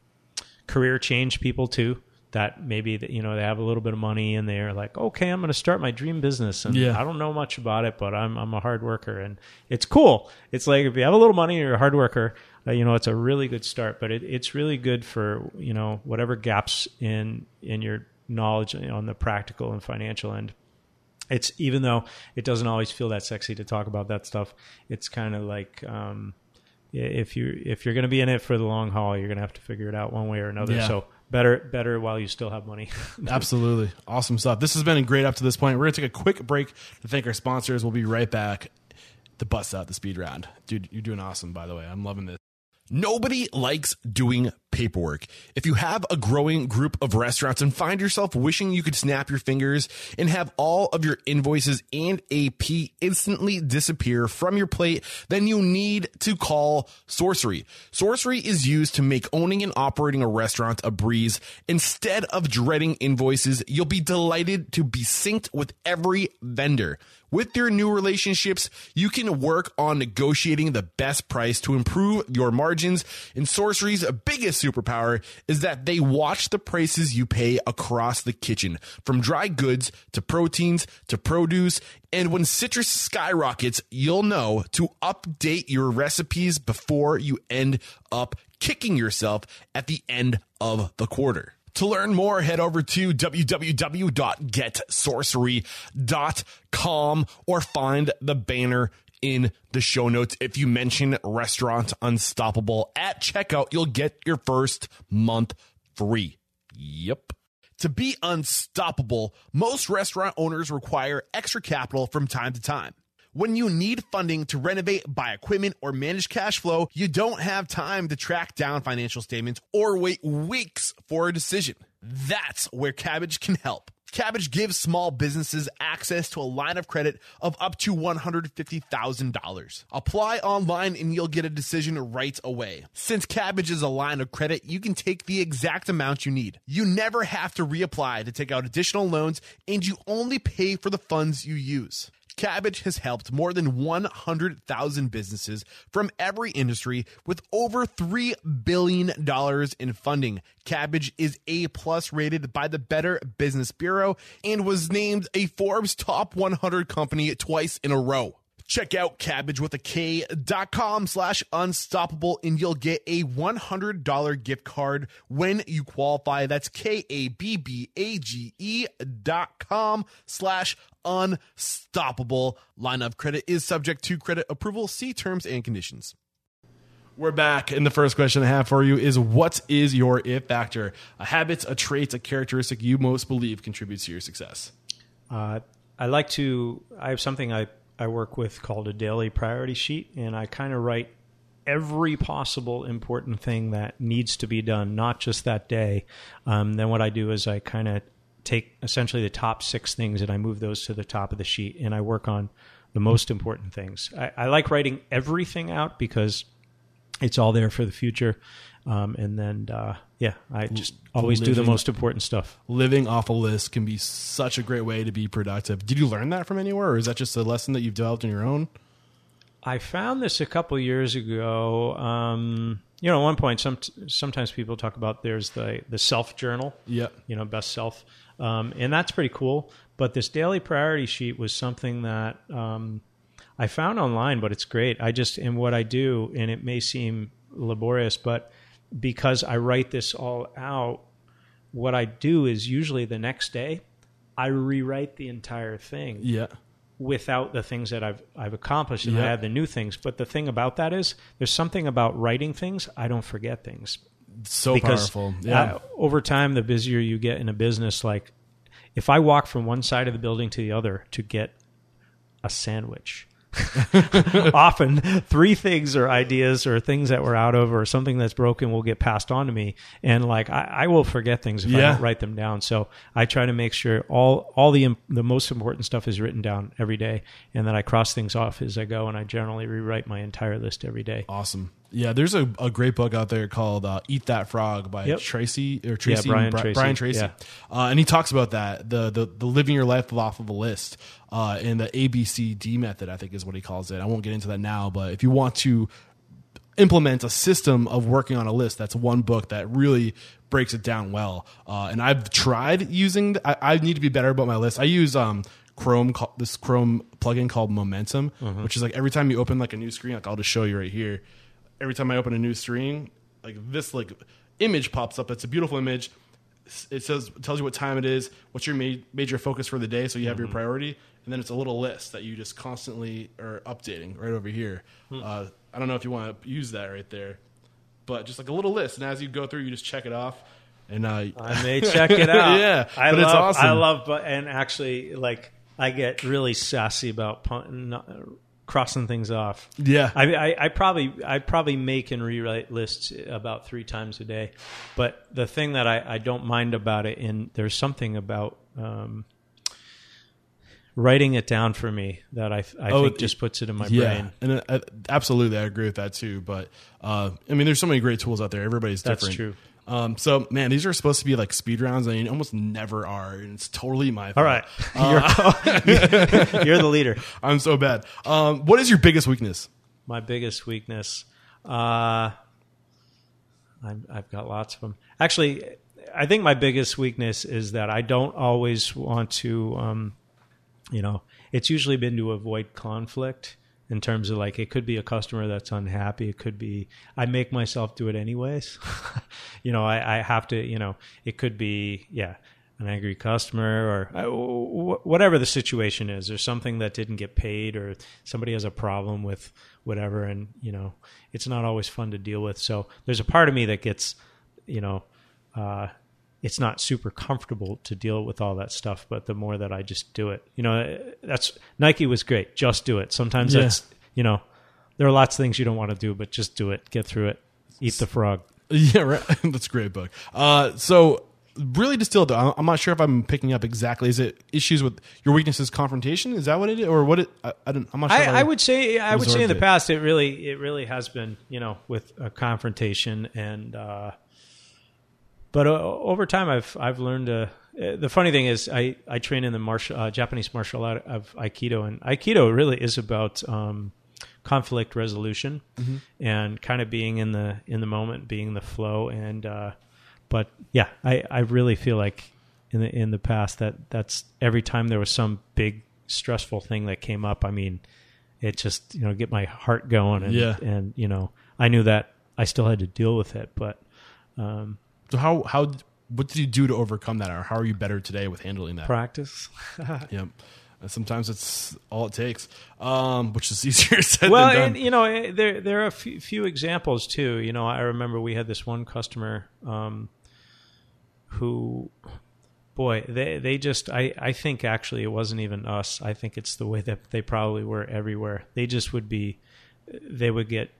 [SPEAKER 2] career change people too that maybe you know they have a little bit of money and they're like okay i'm going to start my dream business and yeah. i don't know much about it but i'm i'm a hard worker and it's cool it's like if you have a little money and you're a hard worker uh, you know it's a really good start but it, it's really good for you know whatever gaps in in your knowledge on the practical and financial end it's even though it doesn't always feel that sexy to talk about that stuff it's kind of like um, if you if you're going to be in it for the long haul you're going to have to figure it out one way or another yeah. so better better while you still have money.
[SPEAKER 1] Absolutely. Awesome stuff. This has been great up to this point. We're going to take a quick break to thank our sponsors. We'll be right back to bust out the speed round. Dude, you're doing awesome, by the way. I'm loving this. Nobody likes doing paperwork. If you have a growing group of restaurants and find yourself wishing you could snap your fingers and have all of your invoices and AP instantly disappear from your plate, then you need to call Sourcery. Sourcery is used to make owning and operating a restaurant a breeze. Instead of dreading invoices, you'll be delighted to be synced with every vendor. With your new relationships, you can work on negotiating the best price to improve your margins. And Sourcery's biggest superpower is that they watch the prices you pay across the kitchen, from dry goods to proteins to produce. And when citrus skyrockets, you'll know to update your recipes before you end up kicking yourself at the end of the quarter. To learn more, head over to www.getsourcery.com or find the banner in the show notes. If you mention Restaurant Unstoppable at checkout, you'll get your first month free. Yep. To be unstoppable, most restaurant owners require extra capital from time to time. When you need funding to renovate, buy equipment, or manage cash flow, you don't have time to track down financial statements or wait weeks for a decision. That's where Kabbage can help. Kabbage gives small businesses access to a line of credit of up to $150,000. Apply online and you'll get a decision right away. Since Kabbage is a line of credit, you can take the exact amount you need. You never have to reapply to take out additional loans and you only pay for the funds you use. Kabbage has helped more than 100,000 businesses from every industry with over $3 billion in funding. Kabbage is A plus rated by the Better Business Bureau and was named a Forbes top 100 company twice in a row. Check out kabbage with a K.com slash unstoppable and you'll get a $100 gift card when you qualify. That's K A B B A G E dot com slash unstoppable. Line of credit is subject to credit approval. See terms and conditions. We're back, and the first question I have for you is: What is your if factor? A habit, a trait, a characteristic you most believe contributes to your success?
[SPEAKER 2] Uh, I like to. I have something I I work with called a daily priority sheet, and I kind of write every possible important thing that needs to be done, not just that day. Um, then what I do is I kind of take essentially the top six things and I move those to the top of the sheet, and I work on the most important things. I, I like writing everything out because it's all there for the future. Um, and then, uh, yeah, I just always living, do the most important stuff.
[SPEAKER 1] Living off a list can be such a great way to be productive. Did you learn that from anywhere, or is that just a lesson that you've developed on your own?
[SPEAKER 2] I found this a couple years ago. Um, you know, at one point, some sometimes people talk about there's the the self journal.
[SPEAKER 1] Yeah.
[SPEAKER 2] You know, best self, um, and that's pretty cool. But this daily priority sheet was something that um, I found online, but it's great. I just and what I do, and it may seem laborious, but because I write this all out, what I do is usually the next day I rewrite the entire thing.
[SPEAKER 1] Yeah.
[SPEAKER 2] Without the things that I've I've accomplished and yeah. I add the new things. But the thing about that is there's something about writing things, I don't forget things.
[SPEAKER 1] So because, powerful. Yeah. Uh,
[SPEAKER 2] over time the busier you get in a business like if I walk from one side of the building to the other to get a sandwich, often three things or ideas or things that we're out of or something that's broken will get passed on to me. And like I, I will forget things if I don't write them down. So I try to make sure all all the the most important stuff is written down every day. And then I cross things off as I go and I generally rewrite my entire list every day.
[SPEAKER 1] Awesome. Yeah, there's a, a great book out there called uh, "Eat That Frog" by
[SPEAKER 2] Yep.
[SPEAKER 1] Tracy or Tracy
[SPEAKER 2] Brian
[SPEAKER 1] Bri-
[SPEAKER 2] Tracy.
[SPEAKER 1] Brian Tracy,
[SPEAKER 2] Yeah.
[SPEAKER 1] uh, and he talks about that the, the the living your life off of a list uh, and the ABCD method. I think is what he calls it. I won't get into that now, but if you want to implement a system of working on a list, that's one book that really breaks it down well. Uh, and I've tried using. th- I, I need to be better about my list. I use um, Chrome, this Chrome plugin called Momentum, which is like every time you open like a new screen, like I'll just show you right here. Every time I open a new screen, like this like image pops up. It's a beautiful image. It says tells you what time it is, what's your ma- major focus for the day, so you have your priority, and then it's a little list that you just constantly are updating right over here. Uh, I don't know if you want to use that right there, but just like a little list, and as you go through, you just check it off. And uh,
[SPEAKER 2] I may check it out.
[SPEAKER 1] yeah,
[SPEAKER 2] I
[SPEAKER 1] but
[SPEAKER 2] love,
[SPEAKER 1] it's awesome.
[SPEAKER 2] I love, but and actually, like, I get really sassy about crossing things off.
[SPEAKER 1] Yeah.
[SPEAKER 2] I, I, I probably, I probably make and rewrite lists about three times a day. But the thing that I, I don't mind about it, and there's something about um, writing it down for me that I, I
[SPEAKER 1] Oh,
[SPEAKER 2] think
[SPEAKER 1] it-
[SPEAKER 2] just puts it in my
[SPEAKER 1] yeah,
[SPEAKER 2] brain.
[SPEAKER 1] and uh, absolutely, I agree with that too. But uh, I mean, there's so many great tools out there. Everybody's
[SPEAKER 2] That's
[SPEAKER 1] different.
[SPEAKER 2] true.
[SPEAKER 1] Um, so man, these are supposed to be like speed rounds, and they almost never are, and it's totally my fault.
[SPEAKER 2] All right,
[SPEAKER 1] Uh,
[SPEAKER 2] you're, you're the leader.
[SPEAKER 1] I'm so bad. Um, what is your biggest weakness?
[SPEAKER 2] My biggest weakness. Uh, I'm, I've got lots of them. Actually, I think my biggest weakness is that I don't always want to, um, you know, it's usually been to avoid conflict in terms of like it could be a customer that's unhappy. It could be I make myself do it anyways. you know, I, I have to. You know, it could be yeah an angry customer or whatever the situation is or something that didn't get paid or somebody has a problem with whatever and you know it's not always fun to deal with so there's a part of me that gets you know uh, it's not super comfortable to deal with all that stuff but the more that i just do it you know that's nike was great just do it sometimes
[SPEAKER 1] Yeah.
[SPEAKER 2] that's you know there are lots of things you don't want to do but just do it get through it eat the frog
[SPEAKER 1] Yeah, right. That's a great book. Uh, so really distilled. I- I'm not sure if I'm picking up exactly. Is it issues with your weaknesses, confrontation? Is that what it is, or what? It I, I don't. I'm not sure.
[SPEAKER 2] I, I would say I would say in the
[SPEAKER 1] it.
[SPEAKER 2] past it really it really has been you know with a confrontation and uh, but uh, over time I've I've learned uh, The funny thing is, I, I train in the martial uh, Japanese martial art of Aikido, and Aikido really is about um, conflict resolution
[SPEAKER 1] Mm-hmm.
[SPEAKER 2] and kind of being in the in the moment, being the flow. And uh, but yeah, I, I really feel like in the in the past that that's every time there was some big stressful thing that came up. I mean, it just you know get my heart going, and
[SPEAKER 1] Yeah.
[SPEAKER 2] and you know I knew that I still had to deal with it, but um,
[SPEAKER 1] So how how what did you do to overcome that, or how are you better today with handling that?
[SPEAKER 2] practice.
[SPEAKER 1] Yep. Sometimes it's all it takes, um, which is easier said
[SPEAKER 2] well,
[SPEAKER 1] than done.
[SPEAKER 2] and you know, eh, there there are a few, few examples too. You know, I remember we had this one customer um, who, boy, they they just I I think actually it wasn't even us. I think it's the way that they probably were everywhere. They just would be, they would get.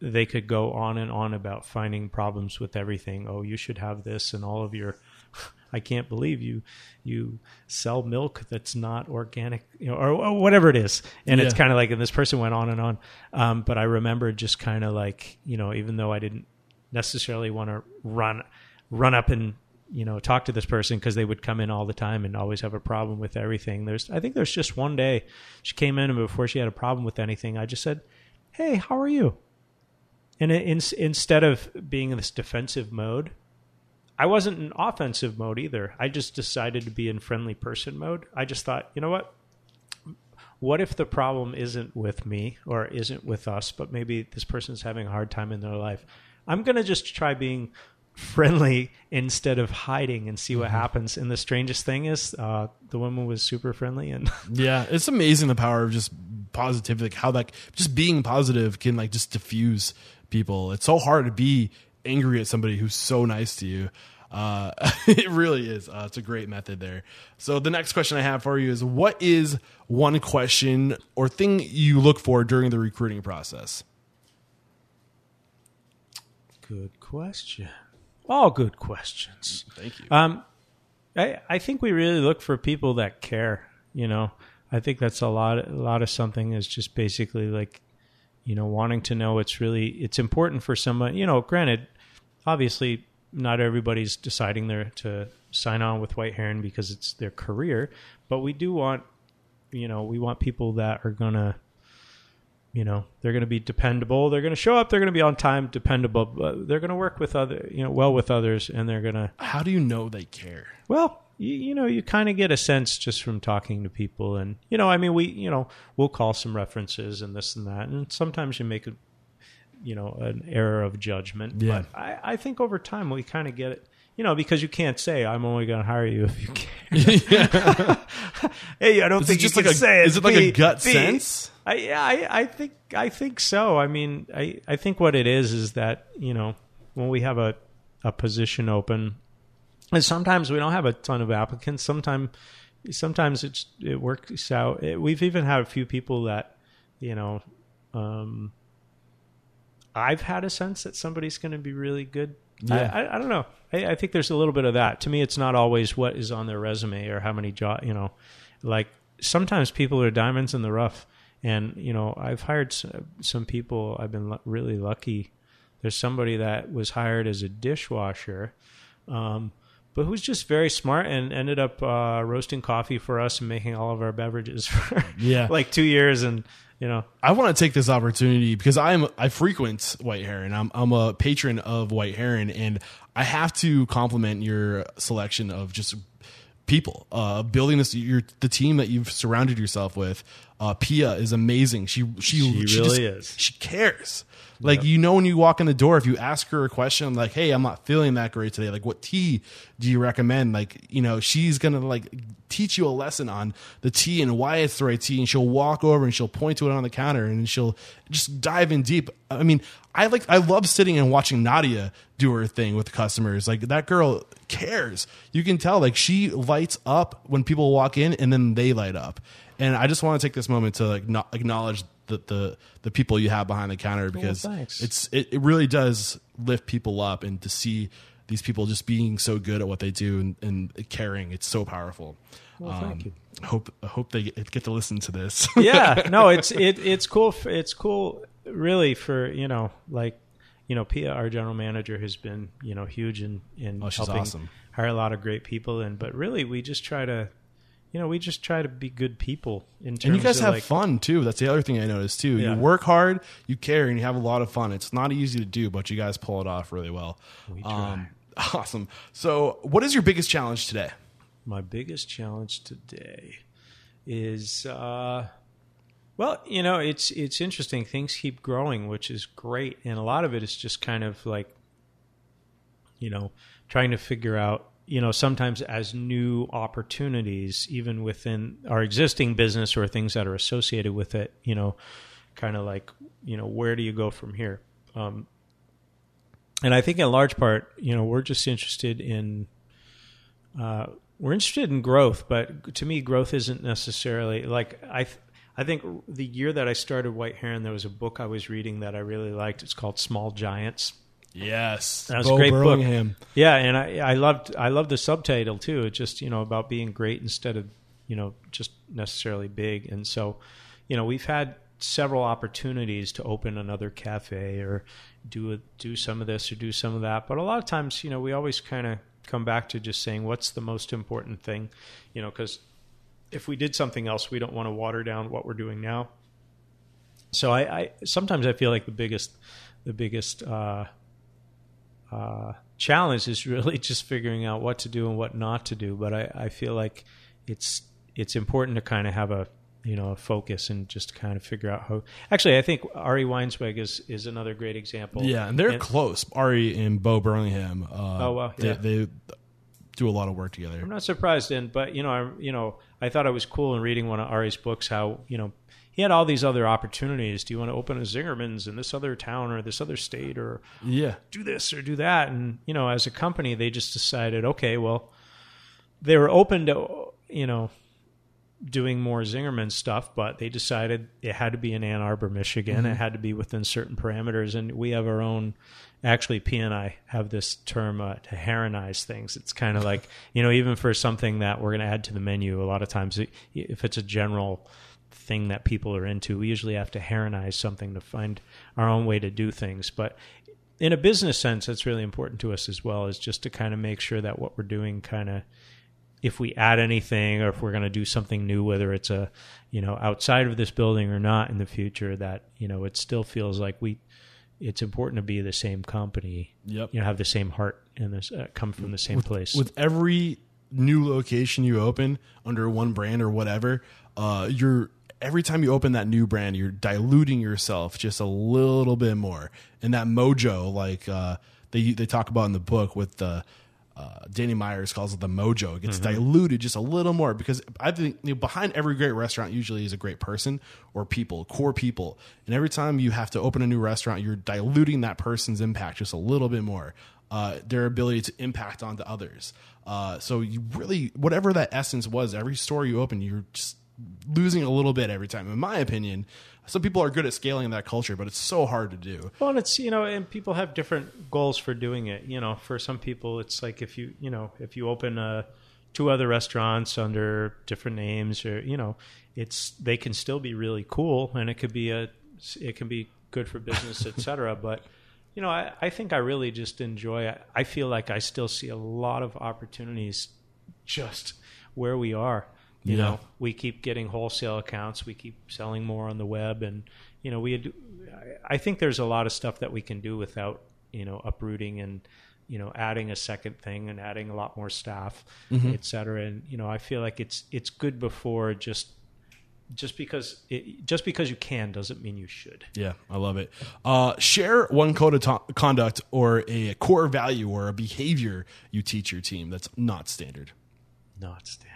[SPEAKER 2] They could go on and on about finding problems with everything. Oh, you should have this, and all of your I can't believe you you sell milk that's not organic, you know, or, or whatever it is. And it's kind of like, and this person went on and on. Um, but I remember just kind of like, you know, even though I didn't necessarily want to run run up and you know talk to this person because they would come in all the time and always have a problem with everything. There's I think there's just one day she came in and before she had a problem with anything, I just said, "Hey, how are you?" And it, in, instead of being in this defensive mode, I wasn't in offensive mode either. I just decided to be in friendly person mode. I just thought, you know what? What if the problem isn't with me or isn't with us, but maybe this person's having a hard time in their life? I'm going to just try being friendly instead of hiding and see what happens. And the strangest thing is, uh, the woman was super friendly and
[SPEAKER 1] Yeah, it's amazing the power of just positivity, like how like just being positive can like just diffuse people. It's so hard to be angry at somebody who's so nice to you. Uh, it really is. Uh, it's a great method there. So the next question I have for you is: What is one question or thing you look for during the recruiting process?
[SPEAKER 2] Good question. All good questions.
[SPEAKER 1] Thank you.
[SPEAKER 2] Um, I I think we really look for people that care. You know, I think that's a lot. A lot of something is just basically like, you know, wanting to know it's really it's important for someone. You know, granted, obviously, not everybody's deciding there to sign on with White Heron because it's their career, but we do want, you know, we want people that are gonna you know they're going to be dependable they're going to show up they're going to be on time dependable but they're going to work with other you know well with others and they're going to
[SPEAKER 1] How do you know they care?
[SPEAKER 2] well you, you know you kind of get a sense just from talking to people and you know i mean we you know we'll call some references and this and that and sometimes you make a you know an error of judgment
[SPEAKER 1] Yeah.
[SPEAKER 2] but i i think over time we kind of get it you know because you can't say i'm only going to hire you if you can hey i don't
[SPEAKER 1] Is
[SPEAKER 2] think
[SPEAKER 1] just
[SPEAKER 2] you
[SPEAKER 1] like
[SPEAKER 2] can
[SPEAKER 1] a-
[SPEAKER 2] say
[SPEAKER 1] is it like a gut
[SPEAKER 2] B.
[SPEAKER 1] sense?
[SPEAKER 2] I, yeah, I, I think I think so. I mean, I, I think what it is is that you know when we have a a position open, and sometimes we don't have a ton of applicants. Sometimes sometimes it's it works out. It, we've even had a few people that you know. Um, I've had a sense that somebody's going to be really good.
[SPEAKER 1] Yeah.
[SPEAKER 2] I, I, I don't know. I, I think there's a little bit of that. To me, it's not always what is on their resume or how many job. You know, like sometimes people are diamonds in the rough, and you know, I've hired some people. I've been lu- really lucky. There's somebody that was hired as a dishwasher, um, but who's just very smart and ended up uh, roasting coffee for us and making all of our beverages for
[SPEAKER 1] Yeah.
[SPEAKER 2] like two years. And you know,
[SPEAKER 1] I want to take this opportunity because I'm I frequent White Heron. I'm I'm a patron of White Heron, and I have to compliment your selection of just people uh, building this. Your the team that you've surrounded yourself with. Uh, Pia is amazing. She she,
[SPEAKER 2] She
[SPEAKER 1] just-
[SPEAKER 2] really is.
[SPEAKER 1] She cares. Like you know when you walk in the door, if you ask her a question like, "Hey, I'm not feeling that great today. Like, what tea do you recommend?" Like, you know, she's gonna like teach you a lesson on the tea and why it's the right tea, and she'll walk over and she'll point to it on the counter and she'll just dive in deep. I mean, I like I love sitting and watching Nadia do her thing with customers. Like that girl cares. You can tell like she lights up when people walk in, and then they light up. And I just want to take this moment to like acknowledge the, the the people you have behind the counter because
[SPEAKER 2] thanks.
[SPEAKER 1] it's it, it really does lift people up and to see these people just being so good at what they do and, and caring it's so powerful
[SPEAKER 2] Well, thank um, you.
[SPEAKER 1] I hope hope they get, to listen to this
[SPEAKER 2] yeah, no, it's it it's cool. It's cool, really, for you know, like you know, Pia, our general manager, has been you know huge in in
[SPEAKER 1] Oh,
[SPEAKER 2] helping
[SPEAKER 1] awesome.
[SPEAKER 2] hire a lot of great people. And but really, we just try to, you know, we just try to be good people in terms
[SPEAKER 1] and you guys have
[SPEAKER 2] like,
[SPEAKER 1] fun too. That's the other thing I noticed too.
[SPEAKER 2] Yeah.
[SPEAKER 1] you work hard you care and you have a lot of fun. It's not easy to do but you guys pull it off really well.
[SPEAKER 2] We try.
[SPEAKER 1] um, awesome. So what is your biggest challenge today?
[SPEAKER 2] My biggest challenge today is uh well you know it's it's interesting. Things keep growing which is great. And a lot of it is just kind of like you know trying to figure out you know sometimes as new opportunities even within our existing business or things that are associated with it you know kind of like you know where do you go from here um and i think in large part you know we're just interested in uh, we're interested in growth, but to me, growth isn't necessarily like I. Th- I think the year that I started White Heron, there was a book I was reading that I really liked. It's called Small Giants.
[SPEAKER 1] Yes
[SPEAKER 2] That was
[SPEAKER 1] Bo
[SPEAKER 2] a great book. Yeah, and I, I loved I loved the subtitle too. It's just you know about being great instead of you know just necessarily big. And so, you know, we've had several opportunities to open another cafe or do a, do some of this or do some of that. But a lot of times, you know, we always kind of come back to just saying what's the most important thing, you know, because if we did something else, we don't want to water down what we're doing now. So I, I sometimes I feel like the biggest the biggest uh, uh, challenge is really just figuring out what to do and what not to do. But I, I feel like it's it's important to kind of have a you know a focus and just kind of figure out how. Actually, I think Ari Weinzweig is is another great example.
[SPEAKER 1] Yeah, and they're close. Ari and Bo Burlingham. Uh,
[SPEAKER 2] Oh, wow,
[SPEAKER 1] They, they do a lot of work together.
[SPEAKER 2] I'm not surprised. And but you know, I you know, I thought it was cool in reading one of Ari's books how you know he had all these other opportunities. Do you want to open a Zingerman's in this other town or this other state or
[SPEAKER 1] Yeah.
[SPEAKER 2] do this or do that? And you know, as a company, they just decided, okay, well, they were open to you know doing more Zingerman stuff, but they decided it had to be in Ann Arbor, Michigan. It had to be within certain parameters, and we have our own. Actually, P and I have this term uh, to heronize things. It's kind of like you know, even for something that we're going to add to the menu, a lot of times, it- if it's a general thing that people are into, we usually have to heronize something to find our own way to do things. But in a business sense, that's really important to us as well, is just to kind of make sure that what we're doing kind of if we add anything or if we're going to do something new whether it's a you know outside of this building or not in the future that you know it still feels like we it's important to be the same company
[SPEAKER 1] Yep.
[SPEAKER 2] you know have the same heart and this uh, come from the same place
[SPEAKER 1] with every new location you open under one brand or whatever, uh, you're every time you open that new brand, you're diluting yourself just a little bit more. And that mojo, like uh, they they talk about in the book with the. Uh, Danny Myers calls it the mojo. It gets diluted just a little more because I think you know, behind every great restaurant usually is a great person or people, core people. And every time you have to open a new restaurant, you're diluting that person's impact just a little bit more uh, their ability to impact onto others. Uh, so you really, whatever that essence was, every store you open, you're just losing a little bit every time. In my opinion, some people are good at scaling that culture, but it's so hard to do.
[SPEAKER 2] Well, and it's you know, and people have different goals for doing it. You know, for some people, it's like if you you know if you open uh, two other restaurants under different names, or you know, it's they can still be really cool, and it could be a it can be good for business, etc. But you know, I, I think I really just enjoy. I, I feel like I still see a lot of opportunities just where we are. You
[SPEAKER 1] Yeah.
[SPEAKER 2] know, we keep getting wholesale accounts. We keep selling more on the web, and you know, we. Had, I think there's a lot of stuff that we can do without you know uprooting and you know adding a second thing and adding a lot more staff, et cetera. And you know, I feel like it's it's good before just just because it, just because you can doesn't mean you should.
[SPEAKER 1] Yeah, I love it. Uh, share one code of to- conduct or a core value or a behavior you teach your team that's not standard.
[SPEAKER 2] Not standard,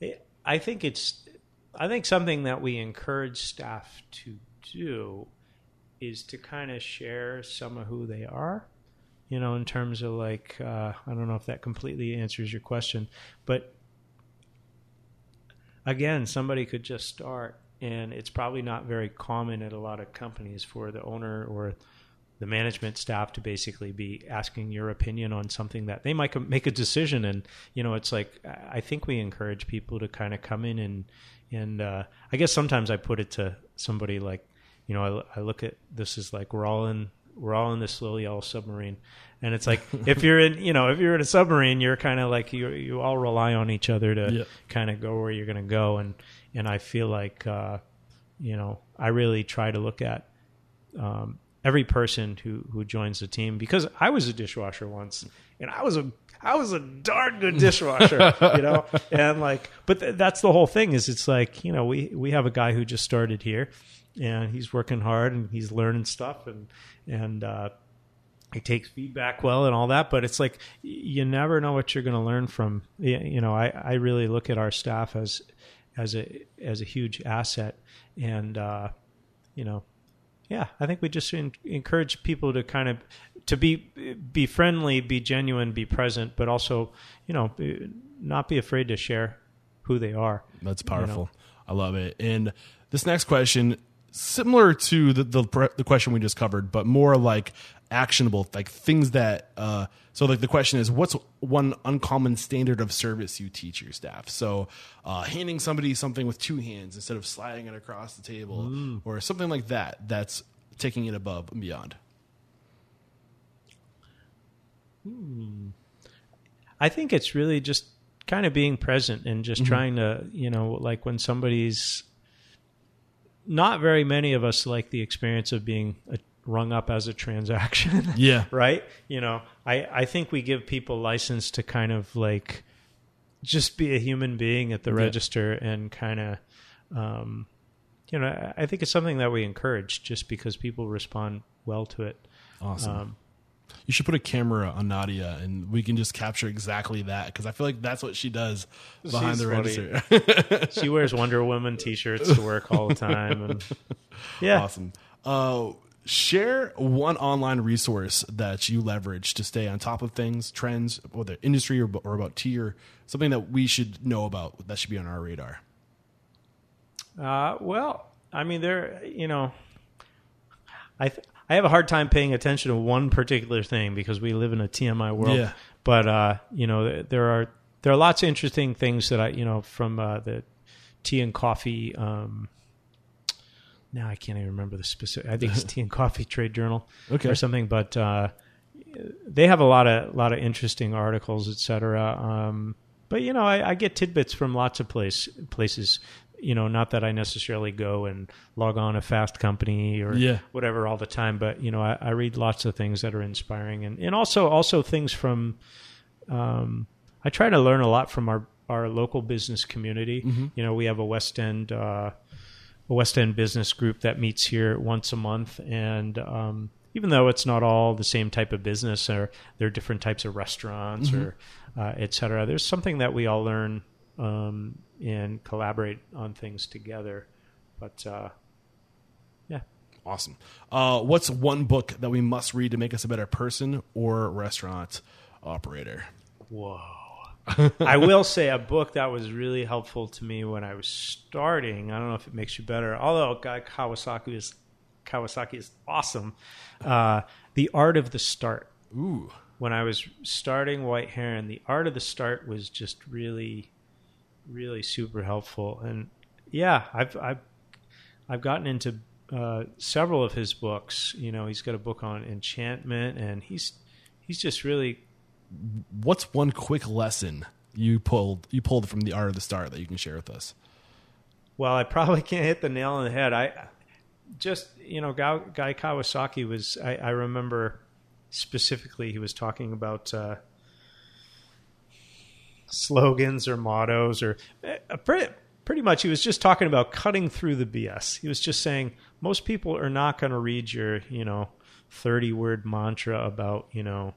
[SPEAKER 2] It- I think it's. I think something that we encourage staff to do is to kind of share some of who they are. You know, in terms of like, uh, I don't know if that completely answers your question, but again, somebody could just start, and it's probably not very common at a lot of companies for the owner or the management staff to basically be asking your opinion on something that they might make a decision. And you know it's like I think we encourage people to kind of come in and and uh, I guess sometimes I put it to somebody like you know I, I look at this as like we're all in we're all in this little yellow submarine. And it's like if you're in you know if you're in a submarine you're kind of like you you all rely on each other to
[SPEAKER 1] Yeah.
[SPEAKER 2] kind of go where you're going to go. And and I feel like uh, you know I really try to look at um, every person who who joins the team because I was a dishwasher once and I was a I was a darn good dishwasher, you know, and like, but th- that's the whole thing is it's like you know we we have a guy who just started here and he's working hard and he's learning stuff and and uh, he takes feedback well and all that but it's like you never know what you're going to learn from you know I, I really look at our staff as as a as a huge asset and uh, you know yeah i think we just en- encourage people to kind of to be be friendly be genuine be present but also you know not be afraid to share who they are
[SPEAKER 1] That's powerful. I love it. And this next question, similar to the, the the question we just covered, but more like actionable, like things that. Uh, so, like the question is, what's one uncommon standard of service you teach your staff? So, uh, handing somebody something with two hands instead of sliding it across the table, or something like that. That's taking it above and beyond.
[SPEAKER 2] I think it's really just kind of being present and just trying to, you know, like when somebody's not very many of us like the experience of being uh rung up as a transaction.
[SPEAKER 1] Yeah.
[SPEAKER 2] right? You know, I, I think we give people license to kind of like just be a human being at the register and kind of, um, you know, I- I think it's something that we encourage just because people respond well to it.
[SPEAKER 1] Awesome.
[SPEAKER 2] Um,
[SPEAKER 1] You should put a camera on Nadia, and we can just capture exactly that because I feel like that's what she does behind
[SPEAKER 2] She's
[SPEAKER 1] the
[SPEAKER 2] funny.
[SPEAKER 1] register.
[SPEAKER 2] she wears Wonder Woman t-shirts to work all the time, and yeah,
[SPEAKER 1] awesome. Uh, share one online resource that you leverage to stay on top of things, trends, whether industry or, or about tea, or something that we should know about that should be on our radar.
[SPEAKER 2] Uh, well, I mean, there, you know, I th- I have a hard time paying attention to one particular thing because we live in a TMI world.
[SPEAKER 1] Yeah.
[SPEAKER 2] But uh, you know, there are there are lots of interesting things that I, you know, from uh, the tea and coffee. Um, now I can't even remember the specific. I think it's Tea and Coffee Trade Journal
[SPEAKER 1] Okay.
[SPEAKER 2] or something. But uh, they have a lot of lot of interesting articles, etc. Um, but you know, I, I get tidbits from lots of place places. You know, not that I necessarily go and log on a Fast Company or
[SPEAKER 1] Yeah.
[SPEAKER 2] whatever all the time, but you know, I, I read lots of things that are inspiring, and and also also things from. Um, I try to learn a lot from our our local business community. You know, we have a West End. Uh, a West End business group that meets here once a month, and um, even though it's not all the same type of business, or there are different types of restaurants, or uh, et cetera, there's something that we all learn um, and collaborate on things together. But uh, yeah,
[SPEAKER 1] Awesome. Uh, what's one book that we must read to make us a better person or restaurant operator?
[SPEAKER 2] Whoa. I will say a book that was really helpful to me when I was starting. I don't know if it makes you better, although Guy Kawasaki is Kawasaki is awesome. Uh, the Art of the Start.
[SPEAKER 1] Ooh.
[SPEAKER 2] When I was starting White Heron, the Art of the Start was just really, really super helpful. And yeah, I've I've I've gotten into uh, several of his books. You know, he's got a book on enchantment, and he's he's just really
[SPEAKER 1] What's one quick lesson you pulled you pulled from the art of the start that you can share with us?
[SPEAKER 2] Well, I probably can't hit the nail on the head. I just, you know, Guy, Guy Kawasaki was, I, I remember specifically he was talking about uh, slogans or mottos or uh, pretty, pretty much he was just talking about cutting through the BS. He was just saying most people are not going to read your, you know, 30 word mantra about, you know,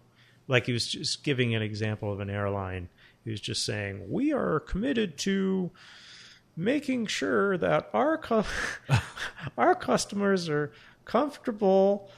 [SPEAKER 2] like he was just giving an example of an airline. He was just saying, we are committed to making sure that our cu- our customers are comfortable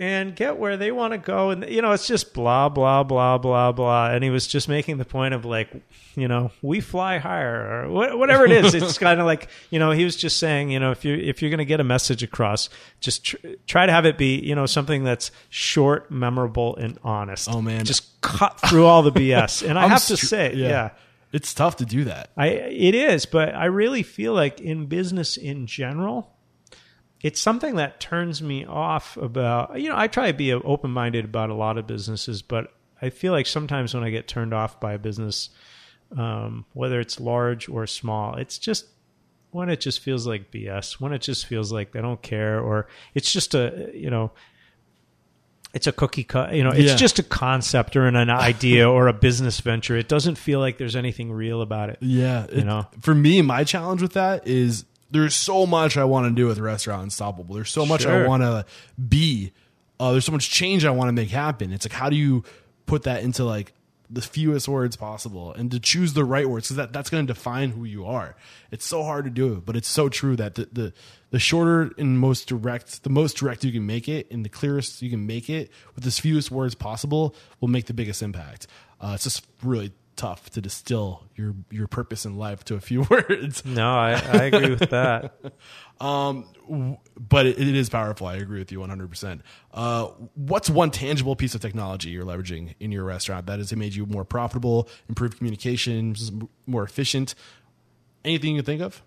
[SPEAKER 2] and get where they want to go and you know it's just blah blah blah blah blah and he was just making the point of like you know we fly higher or wha- whatever it is. It's kind of like you know he was just saying you know if you if you're going to get a message across just tr- try to have it be you know something that's short memorable and honest.
[SPEAKER 1] Oh, man.
[SPEAKER 2] just cut through all the bs and i have to
[SPEAKER 1] str-
[SPEAKER 2] say yeah.
[SPEAKER 1] It's tough to do that.
[SPEAKER 2] I it is, but I really feel like in business in general, it's something that turns me off about. You know, I try to be open minded about a lot of businesses, but I feel like sometimes when I get turned off by a business, um, whether it's large or small, it's just when it just feels like BS. When it just feels like they don't care, or it's just a you know. It's a cookie cut, you know. It's
[SPEAKER 1] Yeah.
[SPEAKER 2] just a concept or an, an idea or a business venture. It doesn't feel like there's anything real about it.
[SPEAKER 1] Yeah, it-
[SPEAKER 2] know?
[SPEAKER 1] For me, my challenge with that is there's so much I want to do with Restaurant Unstoppable. There's so much I want to be. Uh, there's so much change I want to make happen. It's like how do you put that into like the fewest words possible and to choose the right words because that, that's going to define who you are. It's so hard to do but it's so true that the, the the shorter and most direct, the most direct you can make it, and the clearest you can make it with as fewest words possible will make the biggest impact. Uh, it's just really tough to distill your your purpose in life to a few words.
[SPEAKER 2] No, I, I agree with that.
[SPEAKER 1] but it, it is powerful. I agree with you 100%. Uh, what's one tangible piece of technology you're leveraging in your restaurant that has made you more profitable, improved communications, m- more efficient? Anything you can think of?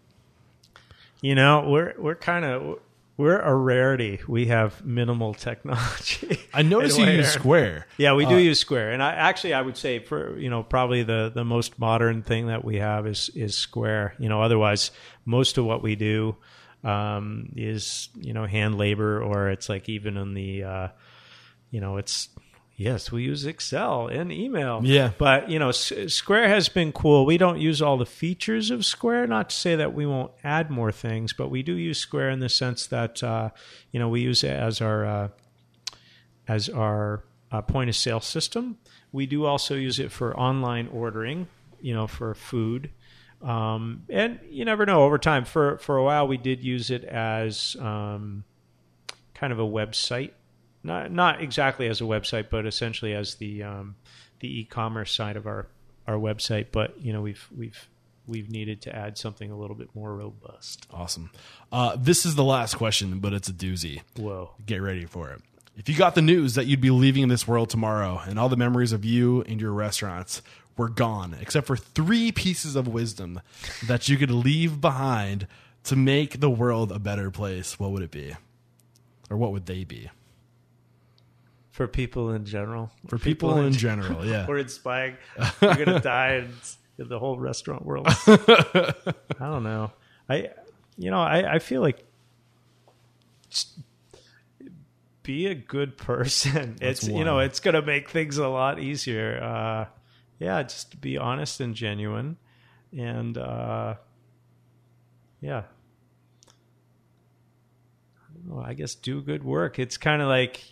[SPEAKER 2] You know, we're we're kind of we're a rarity. We have minimal technology.
[SPEAKER 1] I notice you use Square.
[SPEAKER 2] Yeah, we do
[SPEAKER 1] Uh,
[SPEAKER 2] use Square, and I actually I would say for you know probably the the most modern thing that we have is is Square. You know, otherwise most of what we do um, is you know hand labor, or it's like even in the uh, you know it's yes we use Excel and email.
[SPEAKER 1] Yeah.
[SPEAKER 2] but you know S- Square has been cool. We don't use all the features of Square. Not to say that we won't add more things, but we do use Square in the sense that uh, you know we use it as our uh, as our uh, point of sale system. We do also use it for online ordering, you know, for food. Um, and you never know over time. For for a while, we did use it as um, kind of a website, not not exactly as a website, but essentially as the um, the e-commerce side of our our website. But you know, we've we've we've needed to add something a little bit more robust.
[SPEAKER 1] Awesome. Uh, this is the last question, but it's a doozy.
[SPEAKER 2] Whoa.
[SPEAKER 1] Get ready for it. If you got the news that you'd be leaving this world tomorrow and all the memories of you and your restaurants were gone, except for three pieces of wisdom that you could leave behind to make the world a better place, what would it be? Or what would they be?
[SPEAKER 2] For people in general.
[SPEAKER 1] For people, in general, yeah.
[SPEAKER 2] We're inspiring. We're gonna die and the whole restaurant world. I don't know. I, you know, I, I feel like be a good person.
[SPEAKER 1] That's
[SPEAKER 2] it's you know, it's gonna make things a lot easier. Uh, yeah, just be honest and genuine, and uh, yeah. I know, I guess do good work. It's kind of like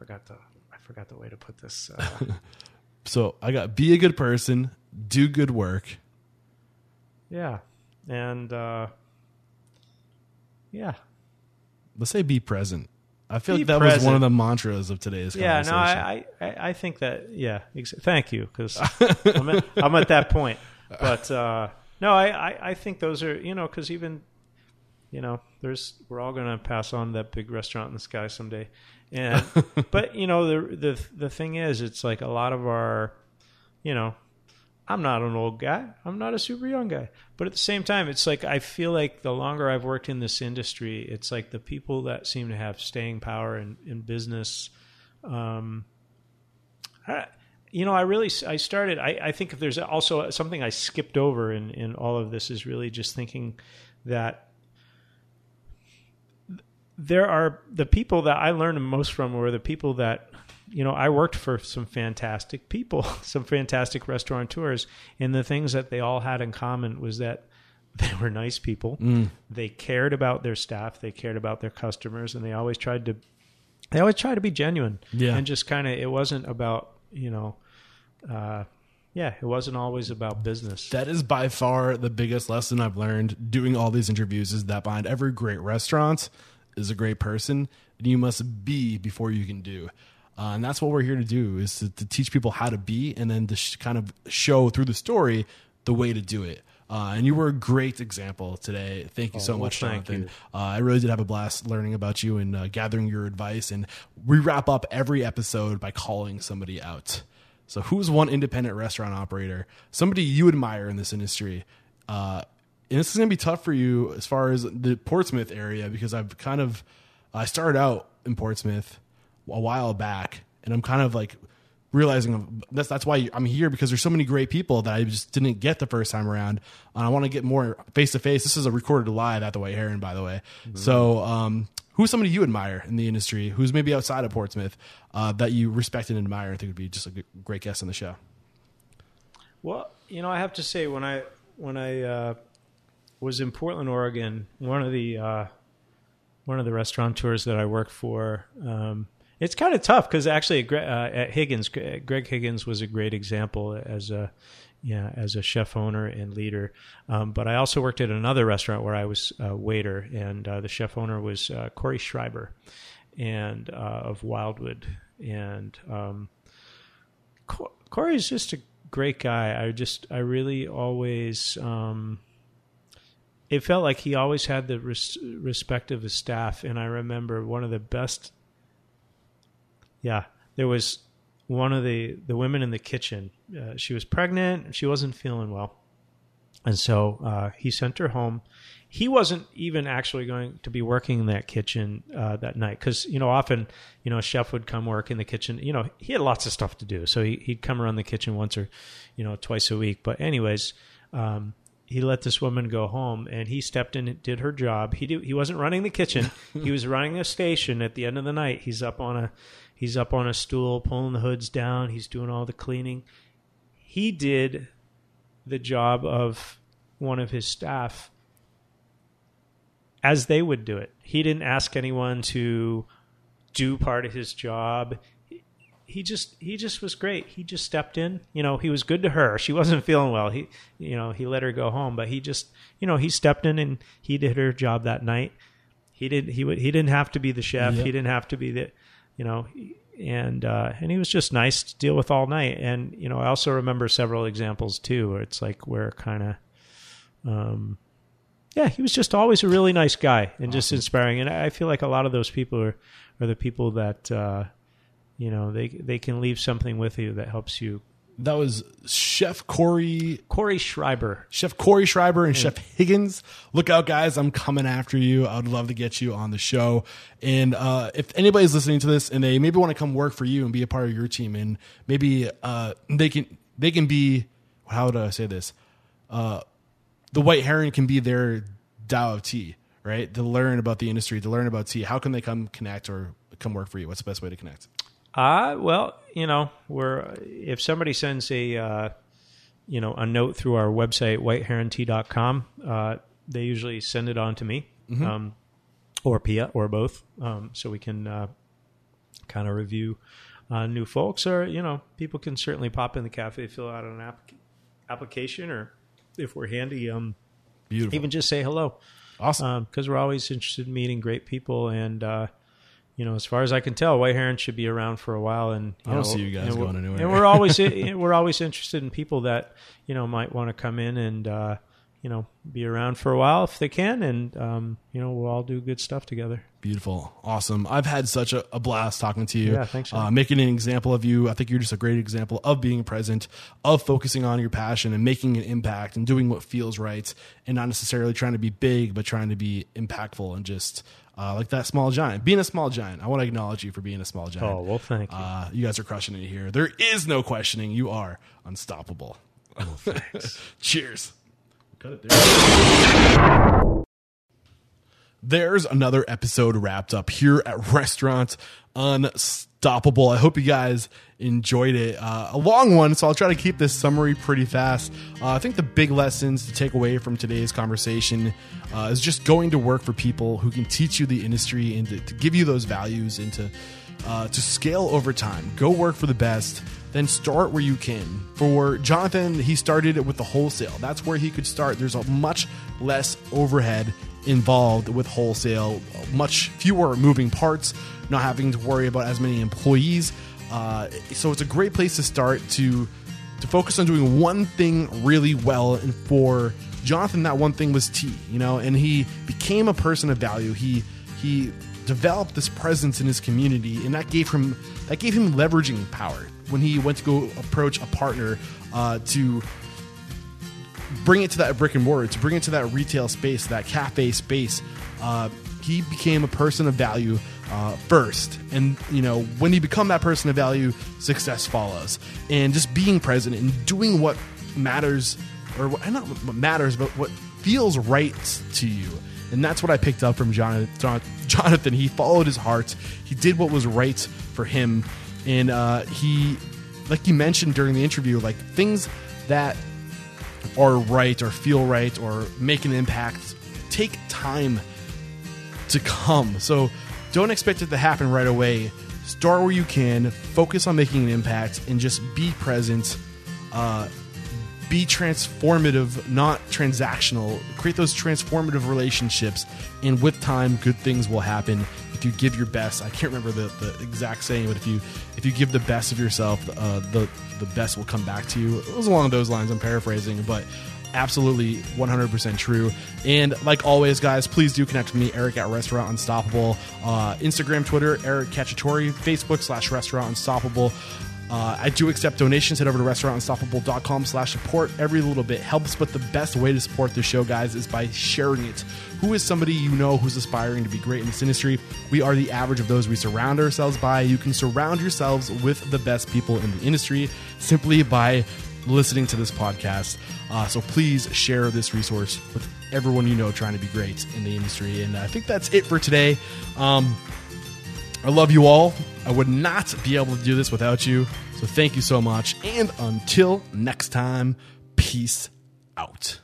[SPEAKER 2] forgot the I forgot the way to put this. Uh,
[SPEAKER 1] So I got be a good person, do good work.
[SPEAKER 2] Yeah. And uh yeah.
[SPEAKER 1] Let's say be present. I feel
[SPEAKER 2] Be
[SPEAKER 1] like that was one of the mantras of today's
[SPEAKER 2] Yeah, no. I, I, I think that yeah, ex- thank you cuz I'm, at- I'm at that point. But uh no, I, I I think those are, you know, cuz even you know, there's we're all going to pass on that big restaurant in the sky someday. And but you know, the the the thing is it's like a lot of our you know, I'm not an old guy. I'm not a super young guy. But at the same time, it's like I feel like the longer I've worked in this industry, it's like the people that seem to have staying power in, in business. Um, I, you know, I really I started. I, I think if there's also something I skipped over in in all of this is really just thinking that there are the people that I learned most from were the people that you know I worked for some fantastic people, some fantastic restaurateurs, and the things that they all had in common was that they were nice people. They cared about their staff, they cared about their customers, and they always tried to they always tried to be genuine.
[SPEAKER 1] Yeah.
[SPEAKER 2] and just kind of it wasn't about you know. Uh, yeah, it wasn't always about business.
[SPEAKER 1] That is by far the biggest lesson I've learned doing all these interviews is that behind every great restaurant is a great person, and you must be before you can do. Uh, and that's what we're here to do is to, to teach people how to be and then to sh- kind of show through the story the way to do it. Uh, and you were a great example today. Thank you so
[SPEAKER 2] Oh, well,
[SPEAKER 1] much,
[SPEAKER 2] thank
[SPEAKER 1] Jonathan.
[SPEAKER 2] you.
[SPEAKER 1] Uh, I really did have a blast learning about you and uh, gathering your advice. And we wrap up every episode by calling somebody out. So, who's one independent restaurant operator, somebody you admire in this industry? And this is going to be tough for you as far as the Portsmouth area because I've kind of I started out in Portsmouth a while back, and I'm kind of like realizing that's that's why I'm here because there's so many great people that I just didn't get the first time around, and I want to get more face to face. This is a recorded live at the White Heron, by the way. So, um, who's somebody you admire in the industry? Who's maybe outside of Portsmouth uh, that you respect and admire? and think would be just a great guest on the show.
[SPEAKER 2] Well, you know, I have to say when I when I uh, was in Portland, Oregon, one of the uh, one of the restaurateurs that I worked for. Um, it's kind of tough because actually Gre- uh, at Higgins, Greg Higgins was a great example as a yeah as a chef owner and leader. Um, but I also worked at another restaurant where I was a waiter, and uh, the chef owner was uh, Cory Schreiber, and uh, of Wildwood, and um, Cory's just a great guy. I just, I really always, um, it felt like he always had the res- respect of his staff. And I remember one of the best, yeah, there was one of the, the women in the kitchen. Uh, she was pregnant she wasn't feeling well. And so uh, he sent her home. He wasn't even actually going to be working in that kitchen uh, that night because you know often you know a chef would come work in the kitchen. You know he had lots of stuff to do, so he, he'd come around the kitchen once or you know twice a week. But anyways, um, he let this woman go home, and he stepped in and did her job. He did, he wasn't running the kitchen; he was running a station. At the end of the night, he's up on a he's up on a stool, pulling the hoods down. He's doing all the cleaning. He did the job of one of his staff as they would do it. He didn't ask anyone to do part of his job. He just he just was great. He just stepped in. You know, he was good to her. She wasn't feeling well. He you know he let her go home, but he just you know he stepped in and he did her job that night. He didn't he would he didn't have to be the chef.
[SPEAKER 1] Yep.
[SPEAKER 2] He didn't have to be the you know and uh, and he was just nice to deal with all night. And you know I also remember several examples too where it's like where kind of um yeah, he was just always a really nice guy and just inspiring. And I feel like a lot of those people are, are the people that, uh, you know, they they can leave something with you that helps you.
[SPEAKER 1] That was Chef Cory
[SPEAKER 2] Cory Schreiber.
[SPEAKER 1] Chef Cory Schreiber and Chef Higgins. Look out, guys. I'm coming after you. I would love to get you on the show. And uh, if anybody's listening to this and they maybe want to come work for you and be a part of your team, and maybe uh, they can they can be how do I say this? Uh, the White Heron can be their Tao of tea, right? To learn about the industry, to learn about tea. How can they come connect or come work for you? What's the best way to connect?
[SPEAKER 2] Uh, well, you know, we're, if somebody sends a, uh, you know, a note through our website, whiteherontea.com, uh, they usually send it on to me, um, or Pia, or both. Um, so we can, uh, kind of review, uh, new folks or, you know, people can certainly pop in the cafe, fill out an app- application or if we're handy, um,
[SPEAKER 1] Beautiful.
[SPEAKER 2] even just say hello
[SPEAKER 1] awesome.
[SPEAKER 2] because we're always interested in meeting great people and uh, you know as far as I can tell White Heron should be around for a while and
[SPEAKER 1] I don't
[SPEAKER 2] know,
[SPEAKER 1] see you guys going anywhere.
[SPEAKER 2] and we're always we're always interested in people that you know might want to come in and uh, you know be around for a while if they can and um, you know we'll all do good stuff together
[SPEAKER 1] Beautiful. Awesome. I've had such a, a blast talking to you.
[SPEAKER 2] Yeah, thanks.
[SPEAKER 1] Uh, making an example of you. I think you're just a great example of being present, of focusing on your passion and making an impact and doing what feels right and not necessarily trying to be big, but trying to be impactful and just uh, like that small giant. Being a small giant. I want to acknowledge you for being a small giant.
[SPEAKER 2] oh well thank you
[SPEAKER 1] Uh, you guys are crushing it here. There is no questioning. You are unstoppable. Cheers. Cut it there. There's another episode wrapped up here at Restaurant Unstoppable. I hope you guys enjoyed it. Uh, a long one, so I'll try to keep this summary pretty fast. Uh, I think the big lessons to take away from today's conversation uh, is just going to work for people who can teach you the industry and to, to give you those values and to uh, to scale over time. Go work for the best, then start where you can. For Jonathan, he started with the wholesale. That's where he could start. There's a much less overhead involved with wholesale, much fewer moving parts, not having to worry about as many employees. Uh, so it's a great place to start to to focus on doing one thing really well. And for Jonathan, that one thing was tea, you know, and he became a person of value. He he developed this presence in his community, and that gave him that gave him leveraging power when he went to go approach a partner uh, to bring it to that brick and mortar, to bring it to that retail space, that cafe space. Uh, he became a person of value uh, first, and you know when you become that person of value, success follows. And just being present and doing what matters, or what, not what matters, but what feels right to you. And that's what I picked up from Jonathan. He followed his heart. He did what was right for him, and uh, he, like you mentioned during the interview, like things that are right or feel right or make an impact take time to come. So don't expect it to happen right away. Start where you can, focus on making an impact, and just be present. Uh, be transformative, not transactional. Create those transformative relationships, and with time, good things will happen. If you give your best, I can't remember the, the exact saying, but if you if you give the best of yourself, uh, the the best will come back to you. It was along those lines. I'm paraphrasing, but absolutely 100% true. And like always, guys, please do connect with me, Eric at Restaurant Unstoppable, uh, Instagram, Twitter, Eric Cacciatore, Facebook slash Restaurant Unstoppable. Uh, I do accept donations. Head over to restaurantunstoppable.com slash support. Every little bit helps, but the best way to support the show, guys, is by sharing it. Who is somebody you know who's aspiring to be great in this industry? We are the average of those we surround ourselves by. You can surround yourselves with the best people in the industry simply by listening to this podcast. Uh, so please share this resource with everyone you know trying to be great in the industry. And I think that's it for today. Um, I love you all. I would not be able to do this without you. So thank you so much. And until next time, peace out.